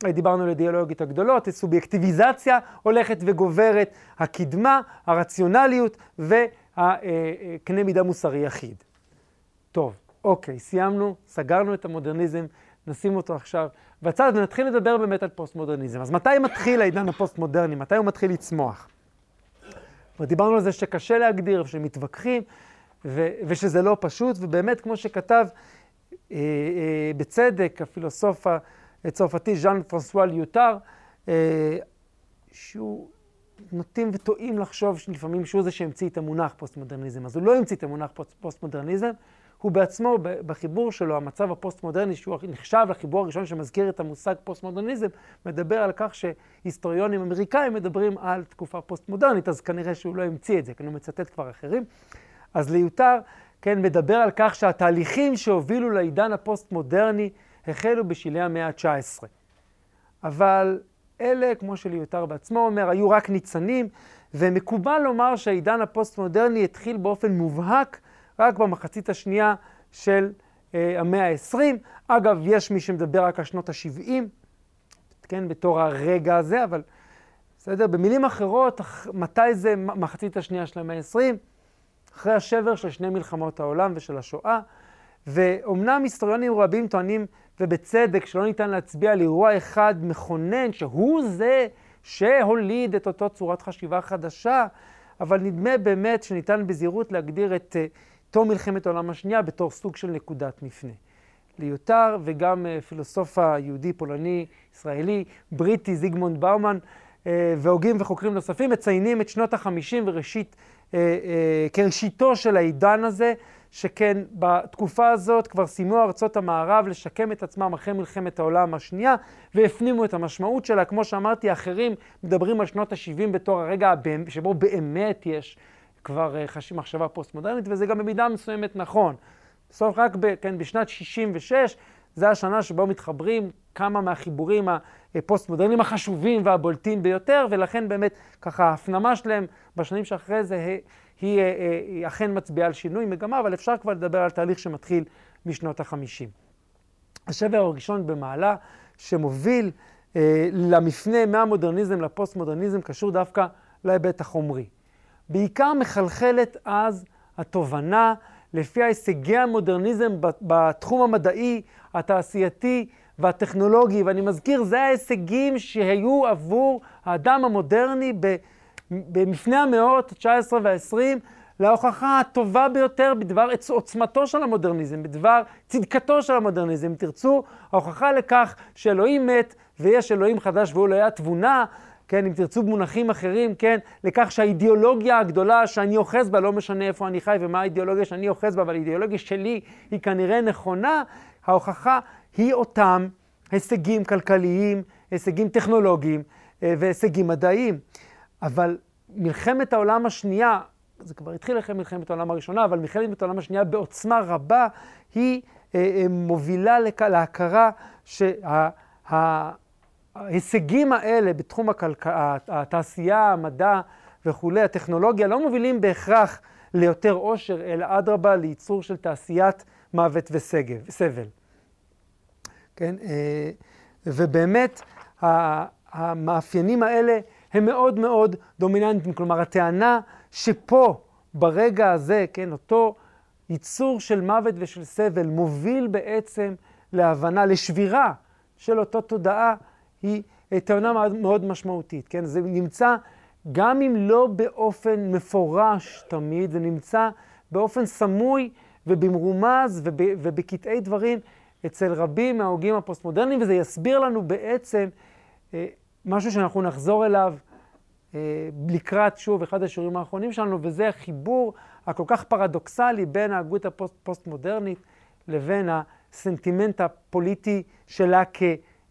דיברנו על אידיאולוגיות הגדולות, סובייקטיביזציה הולכת וגוברת, הקדמה, הרציונליות והקנה מידה מוסרי יחיד. טוב, אוקיי, סיימנו, סגרנו את המודרניזם, נשים אותו עכשיו בצד ונתחיל לדבר באמת על פוסט-מודרניזם. אז מתי מתחיל העידן הפוסט-מודרני? מתי הוא מתחיל לצמוח? דיברנו על זה שקשה להגדיר, שמתווכחים, ו- ושזה לא פשוט, ובאמת, כמו שכתב אה, אה, בצדק הפילוסוף הצרפתי ז'אן פרנסואה ליוטאר, אה, שהוא נוטים וטועים לחשוב לפעמים שהוא זה שהמציא את המונח פוסט-מודרניזם. אז הוא לא המציא את המונח פוסט-מודרניזם, הוא בעצמו, בחיבור שלו, המצב הפוסט-מודרני, שהוא נחשב לחיבור הראשון שמזכיר את המושג פוסט-מודרניזם, מדבר על כך שהיסטוריונים אמריקאים מדברים על תקופה פוסט-מודרנית, אז כנראה שהוא לא המציא את זה, כי הוא מצטט כבר אחרים. אז ליוטאר, כן, מדבר על כך שהתהליכים שהובילו לעידן הפוסט-מודרני החלו בשלהי המאה ה-19. אבל אלה, כמו שליוטאר בעצמו אומר, היו רק ניצנים, ומקובל לומר שהעידן הפוסט-מודרני התחיל באופן מובהק רק במחצית השנייה של uh, המאה ה-20. אגב, יש מי שמדבר רק על שנות ה-70, כן, בתור הרגע הזה, אבל בסדר? במילים אחרות, מתי זה מחצית השנייה של המאה ה-20? אחרי השבר של שני מלחמות העולם ושל השואה. ואומנם היסטוריונים רבים טוענים, ובצדק, שלא ניתן להצביע על אירוע אחד מכונן, שהוא זה שהוליד את אותו צורת חשיבה חדשה, אבל נדמה באמת שניתן בזהירות להגדיר את uh, תום מלחמת העולם השנייה בתור סוג של נקודת מפנה. ליותר וגם uh, פילוסוף היהודי, פולני, ישראלי, בריטי, זיגמונד באומן, uh, והוגים וחוקרים נוספים מציינים את שנות החמישים וראשית, uh, כראשיתו של העידן הזה, שכן בתקופה הזאת כבר סיימו ארצות המערב לשקם את עצמם אחרי מלחמת העולם השנייה, והפנימו את המשמעות שלה. כמו שאמרתי, אחרים מדברים על שנות ה-70 בתור הרגע שבו באמת יש כבר אה, חשיב מחשבה פוסט-מודרנית, וזה גם במידה מסוימת נכון. בסוף רק ב, כן, בשנת 66, זה השנה שבו מתחברים כמה מהחיבורים הפוסט-מודרניים החשובים והבולטים ביותר, ולכן באמת ככה ההפנמה שלהם בשנים שאחרי זה היא, אה, אה, היא אכן מצביעה על שינוי מגמה, אבל אפשר כבר לדבר על תהליך שמתחיל משנות החמישים. השבר הראשון במעלה שמוביל אה, למפנה מהמודרניזם לפוסט-מודרניזם קשור דווקא להיבט החומרי. בעיקר מחלחלת אז התובנה לפי הישגי המודרניזם בתחום המדעי, התעשייתי והטכנולוגי, ואני מזכיר, זה ההישגים שהיו עבור האדם המודרני ב... במפנה המאות ה-19 וה-20 להוכחה הטובה ביותר בדבר עוצמתו של המודרניזם, בדבר צדקתו של המודרניזם. אם תרצו, ההוכחה לכך שאלוהים מת ויש אלוהים חדש והוא לא היה תבונה, כן, אם תרצו במונחים אחרים, כן, לכך שהאידיאולוגיה הגדולה שאני אוחז בה, לא משנה איפה אני חי ומה האידיאולוגיה שאני אוחז בה, אבל האידיאולוגיה שלי היא כנראה נכונה, ההוכחה היא אותם הישגים כלכליים, הישגים טכנולוגיים והישגים מדעיים. אבל מלחמת העולם השנייה, זה כבר התחיל אחרי מלחמת העולם הראשונה, אבל מלחמת העולם השנייה בעוצמה רבה, היא מובילה להכרה שההישגים האלה בתחום הכלכלה, התעשייה, המדע וכולי, הטכנולוגיה, לא מובילים בהכרח ליותר עושר, אלא אדרבה לייצור של תעשיית מוות וסבל. כן, אה, ובאמת המאפיינים האלה הם מאוד מאוד דומיננטיים. כלומר, הטענה שפה, ברגע הזה, כן, אותו ייצור של מוות ושל סבל מוביל בעצם להבנה, לשבירה של אותה תודעה, היא טענה מאוד, מאוד משמעותית, כן? זה נמצא, גם אם לא באופן מפורש תמיד, זה נמצא באופן סמוי ובמרומז וב, ובקטעי דברים אצל רבים מההוגים הפוסט-מודרניים, וזה יסביר לנו בעצם אה, משהו שאנחנו נחזור אליו אה, לקראת, שוב, אחד השיעורים האחרונים שלנו, וזה החיבור הכל כך פרדוקסלי בין ההגות הפוסט-מודרנית לבין הסנטימנט הפוליטי שלה כ,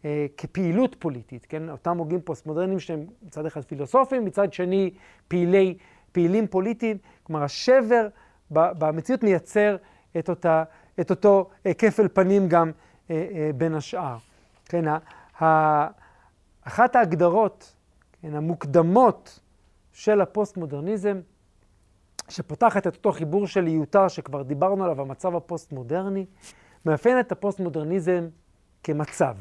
אה, כפעילות פוליטית, כן? אותם הוגים פוסט-מודרניים שהם מצד אחד פילוסופים, מצד שני פעילי, פעילים פוליטיים. כלומר, השבר במציאות מייצר את, אותה, את אותו אה, כפל פנים גם בין השאר. כן, אחת ההגדרות כן, המוקדמות של הפוסט-מודרניזם, שפותחת את אותו חיבור של ליוטאר שכבר דיברנו עליו, המצב הפוסט-מודרני, מאפיין את הפוסט-מודרניזם כמצב.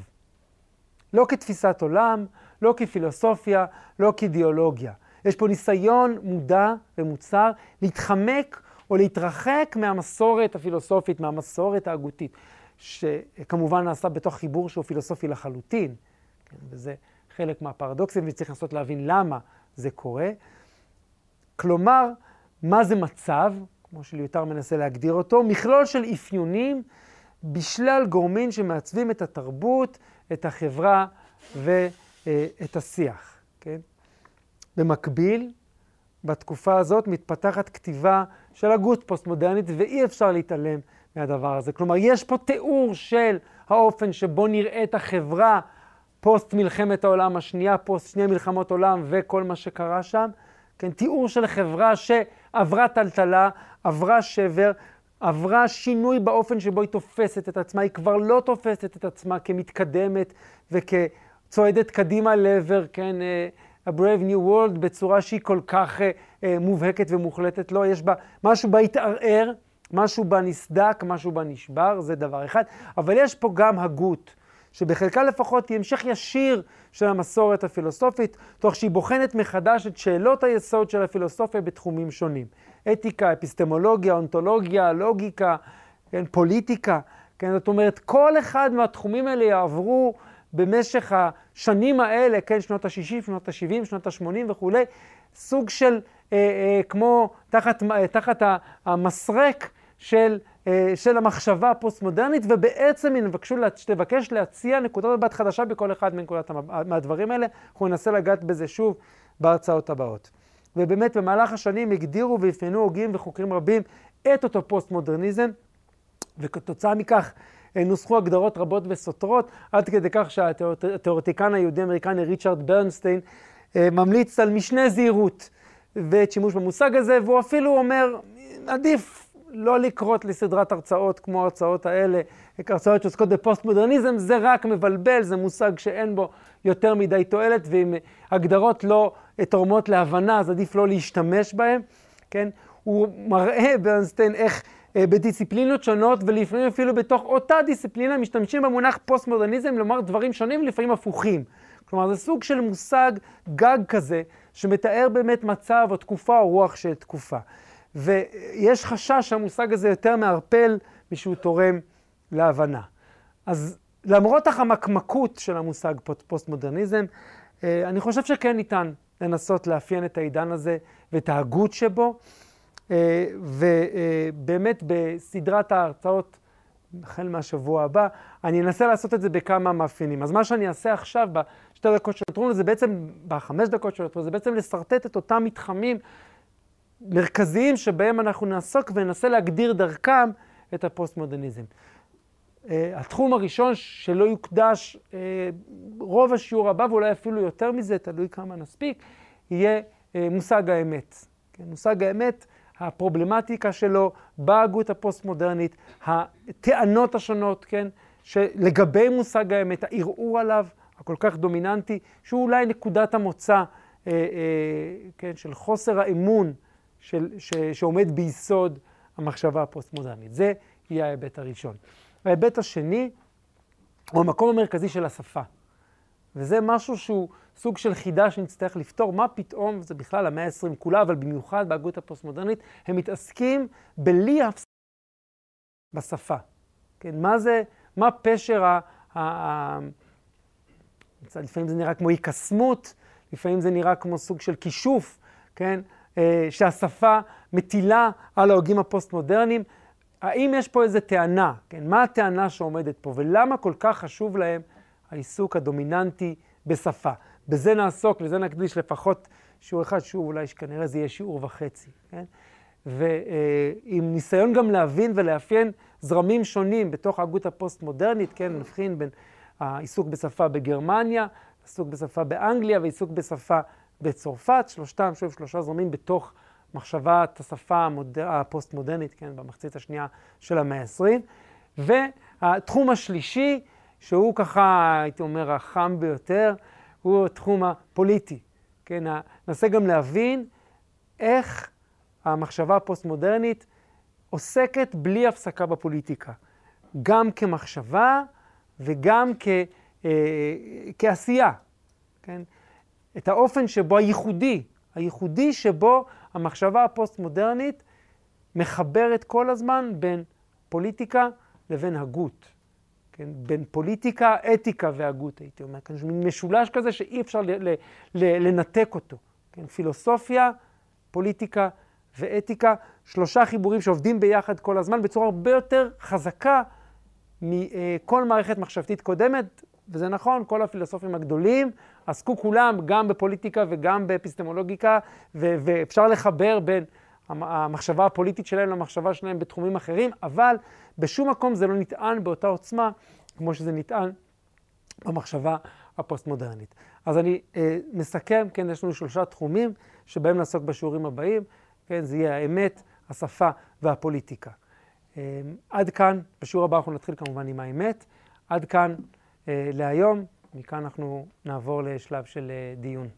לא כתפיסת עולם, לא כפילוסופיה, לא כאידיאולוגיה. יש פה ניסיון מודע ומוצהר להתחמק או להתרחק מהמסורת הפילוסופית, מהמסורת ההגותית, שכמובן נעשה בתוך חיבור שהוא פילוסופי לחלוטין, כן, וזה חלק מהפרדוקסים, וצריך לנסות להבין למה זה קורה. כלומר, מה זה מצב, כמו שליותר מנסה להגדיר אותו, מכלול של אפיונים בשלל גורמים שמעצבים את התרבות, את החברה ואת השיח, כן? במקביל, בתקופה הזאת מתפתחת כתיבה של הגות פוסט-מודרנית, ואי אפשר להתעלם מהדבר הזה. כלומר, יש פה תיאור של האופן שבו נראית החברה פוסט מלחמת העולם השנייה, פוסט שני מלחמות עולם וכל מה שקרה שם. כן, תיאור של חברה שעברה טלטלה, עברה שבר, עברה שינוי באופן שבו היא תופסת את עצמה, היא כבר לא תופסת את עצמה כמתקדמת וכצועדת קדימה לעבר, כן, uh, A Brave New World בצורה שהיא כל כך uh, uh, מובהקת ומוחלטת. לא, יש בה, משהו בה התערער, משהו בה נסדק, משהו בה נשבר, זה דבר אחד. אבל יש פה גם הגות. שבחלקה לפחות היא המשך ישיר של המסורת הפילוסופית, תוך שהיא בוחנת מחדש את שאלות היסוד של הפילוסופיה בתחומים שונים. אתיקה, אפיסטמולוגיה, אונתולוגיה, לוגיקה, כן, פוליטיקה. כן, זאת אומרת, כל אחד מהתחומים האלה יעברו במשך השנים האלה, כן, שנות ה-60, שנות ה-70, שנות ה-80 וכולי, סוג של, אה, אה, כמו תחת, אה, תחת המסרק של אה, של המחשבה הפוסט-מודרנית, ובעצם היא תבקש להציע נקודת מבט חדשה בכל אחד מנקודת מהדברים האלה. אנחנו ננסה לגעת בזה שוב בהרצאות הבאות. ובאמת, במהלך השנים הגדירו ואפיינו הוגים וחוקרים רבים את אותו פוסט-מודרניזם, וכתוצאה מכך אה, נוסחו הגדרות רבות וסותרות, עד כדי כך שהתיאורטיקן היהודי-אמריקני ריצ'רד ברנסטיין אה, ממליץ על משנה זהירות בעת שימוש במושג הזה, והוא אפילו אומר, עדיף לא לקרוא לסדרת הרצאות כמו ההרצאות האלה, הרצאות שעוסקות בפוסט-מודרניזם, זה רק מבלבל, זה מושג שאין בו יותר מדי תועלת, ואם הגדרות לא תורמות להבנה, אז עדיף לא להשתמש בהן, כן? הוא מראה ברנסטיין איך אה, בדיסציפלינות שונות, ולפעמים אפילו בתוך אותה דיסציפלינה, משתמשים במונח פוסט-מודרניזם לומר דברים שונים, לפעמים הפוכים. כלומר, זה סוג של מושג גג כזה, שמתאר באמת מצב או תקופה או רוח של תקופה. ויש חשש שהמושג הזה יותר מערפל משהוא תורם להבנה. אז למרות החמקמקות של המושג פוסט-מודרניזם, אה, אני חושב שכן ניתן לנסות לאפיין את העידן הזה ואת ההגות שבו, אה, ובאמת בסדרת ההרצאות, החל מהשבוע הבא, אני אנסה לעשות את זה בכמה מאפיינים. אז מה שאני אעשה עכשיו, בשתי דקות שנותרו לנו, זה בעצם, בחמש דקות שנותרו, זה בעצם לשרטט את אותם מתחמים מרכזיים שבהם אנחנו נעסוק וננסה להגדיר דרכם את הפוסט-מודרניזם. התחום הראשון שלא יוקדש רוב השיעור הבא, ואולי אפילו יותר מזה, תלוי כמה נספיק, יהיה מושג האמת. כן, מושג האמת, הפרובלמטיקה שלו בהגות הפוסט-מודרנית, הטענות השונות, כן, שלגבי מושג האמת, הערעור עליו, הכל כך דומיננטי, שהוא אולי נקודת המוצא, אה, אה, כן, של חוסר האמון של, ש, שעומד ביסוד המחשבה הפוסט-מודרנית. זה יהיה ההיבט הראשון. ההיבט השני הוא המקום המרכזי של השפה. וזה משהו שהוא סוג של חידה שנצטרך לפתור. מה פתאום, זה בכלל המאה ה-20 כולה, אבל במיוחד בהגות הפוסט-מודרנית, הם מתעסקים בלי הפסקה בשפה. כן, מה זה, מה פשר ה... ה לפעמים זה נראה כמו היקסמות, לפעמים זה נראה כמו סוג של כישוף, כן, אה, שהשפה מטילה על ההוגים הפוסט-מודרניים. האם יש פה איזו טענה, כן, מה הטענה שעומדת פה, ולמה כל כך חשוב להם העיסוק הדומיננטי בשפה? בזה נעסוק, לזה נקדיש לפחות שיעור אחד, שיעור אולי שכנראה זה יהיה שיעור וחצי, כן? ועם ניסיון גם להבין ולאפיין זרמים שונים בתוך ההגות הפוסט-מודרנית, כן, נבחין בין העיסוק בשפה בגרמניה, עיסוק בשפה באנגליה ועיסוק בשפה בצרפת, שלושתם, שוב, שלושה זרמים בתוך מחשבת השפה המודר... הפוסט-מודרנית, כן, במחצית השנייה של המאה ה-20. והתחום השלישי, שהוא ככה, הייתי אומר, החם ביותר, הוא התחום הפוליטי. כן, ננסה גם להבין איך המחשבה הפוסט-מודרנית עוסקת בלי הפסקה בפוליטיקה, גם כמחשבה וגם כ, אה, כעשייה. כן? את האופן שבו הייחודי, הייחודי שבו המחשבה הפוסט-מודרנית מחברת כל הזמן בין פוליטיקה לבין הגות. כן? בין פוליטיקה, אתיקה והגות, הייתי אומר. כאן מין משולש כזה שאי אפשר ל- ל- ל- לנתק אותו. כן? פילוסופיה, פוליטיקה ואתיקה, שלושה חיבורים שעובדים ביחד כל הזמן בצורה הרבה יותר חזקה מכל מערכת מחשבתית קודמת, וזה נכון, כל הפילוסופים הגדולים עסקו כולם גם בפוליטיקה וגם באפיסטמולוגיקה, ו- ואפשר לחבר בין המחשבה הפוליטית שלהם למחשבה שלהם בתחומים אחרים, אבל בשום מקום זה לא נטען באותה עוצמה כמו שזה נטען במחשבה הפוסט-מודרנית. אז אני אה, מסכם, כן, יש לנו שלושה תחומים שבהם נעסוק בשיעורים הבאים, כן, זה יהיה האמת, השפה והפוליטיקה. אה, עד כאן, בשיעור הבא אנחנו נתחיל כמובן עם האמת. עד כאן אה, להיום, מכאן אנחנו נעבור לשלב של אה, דיון.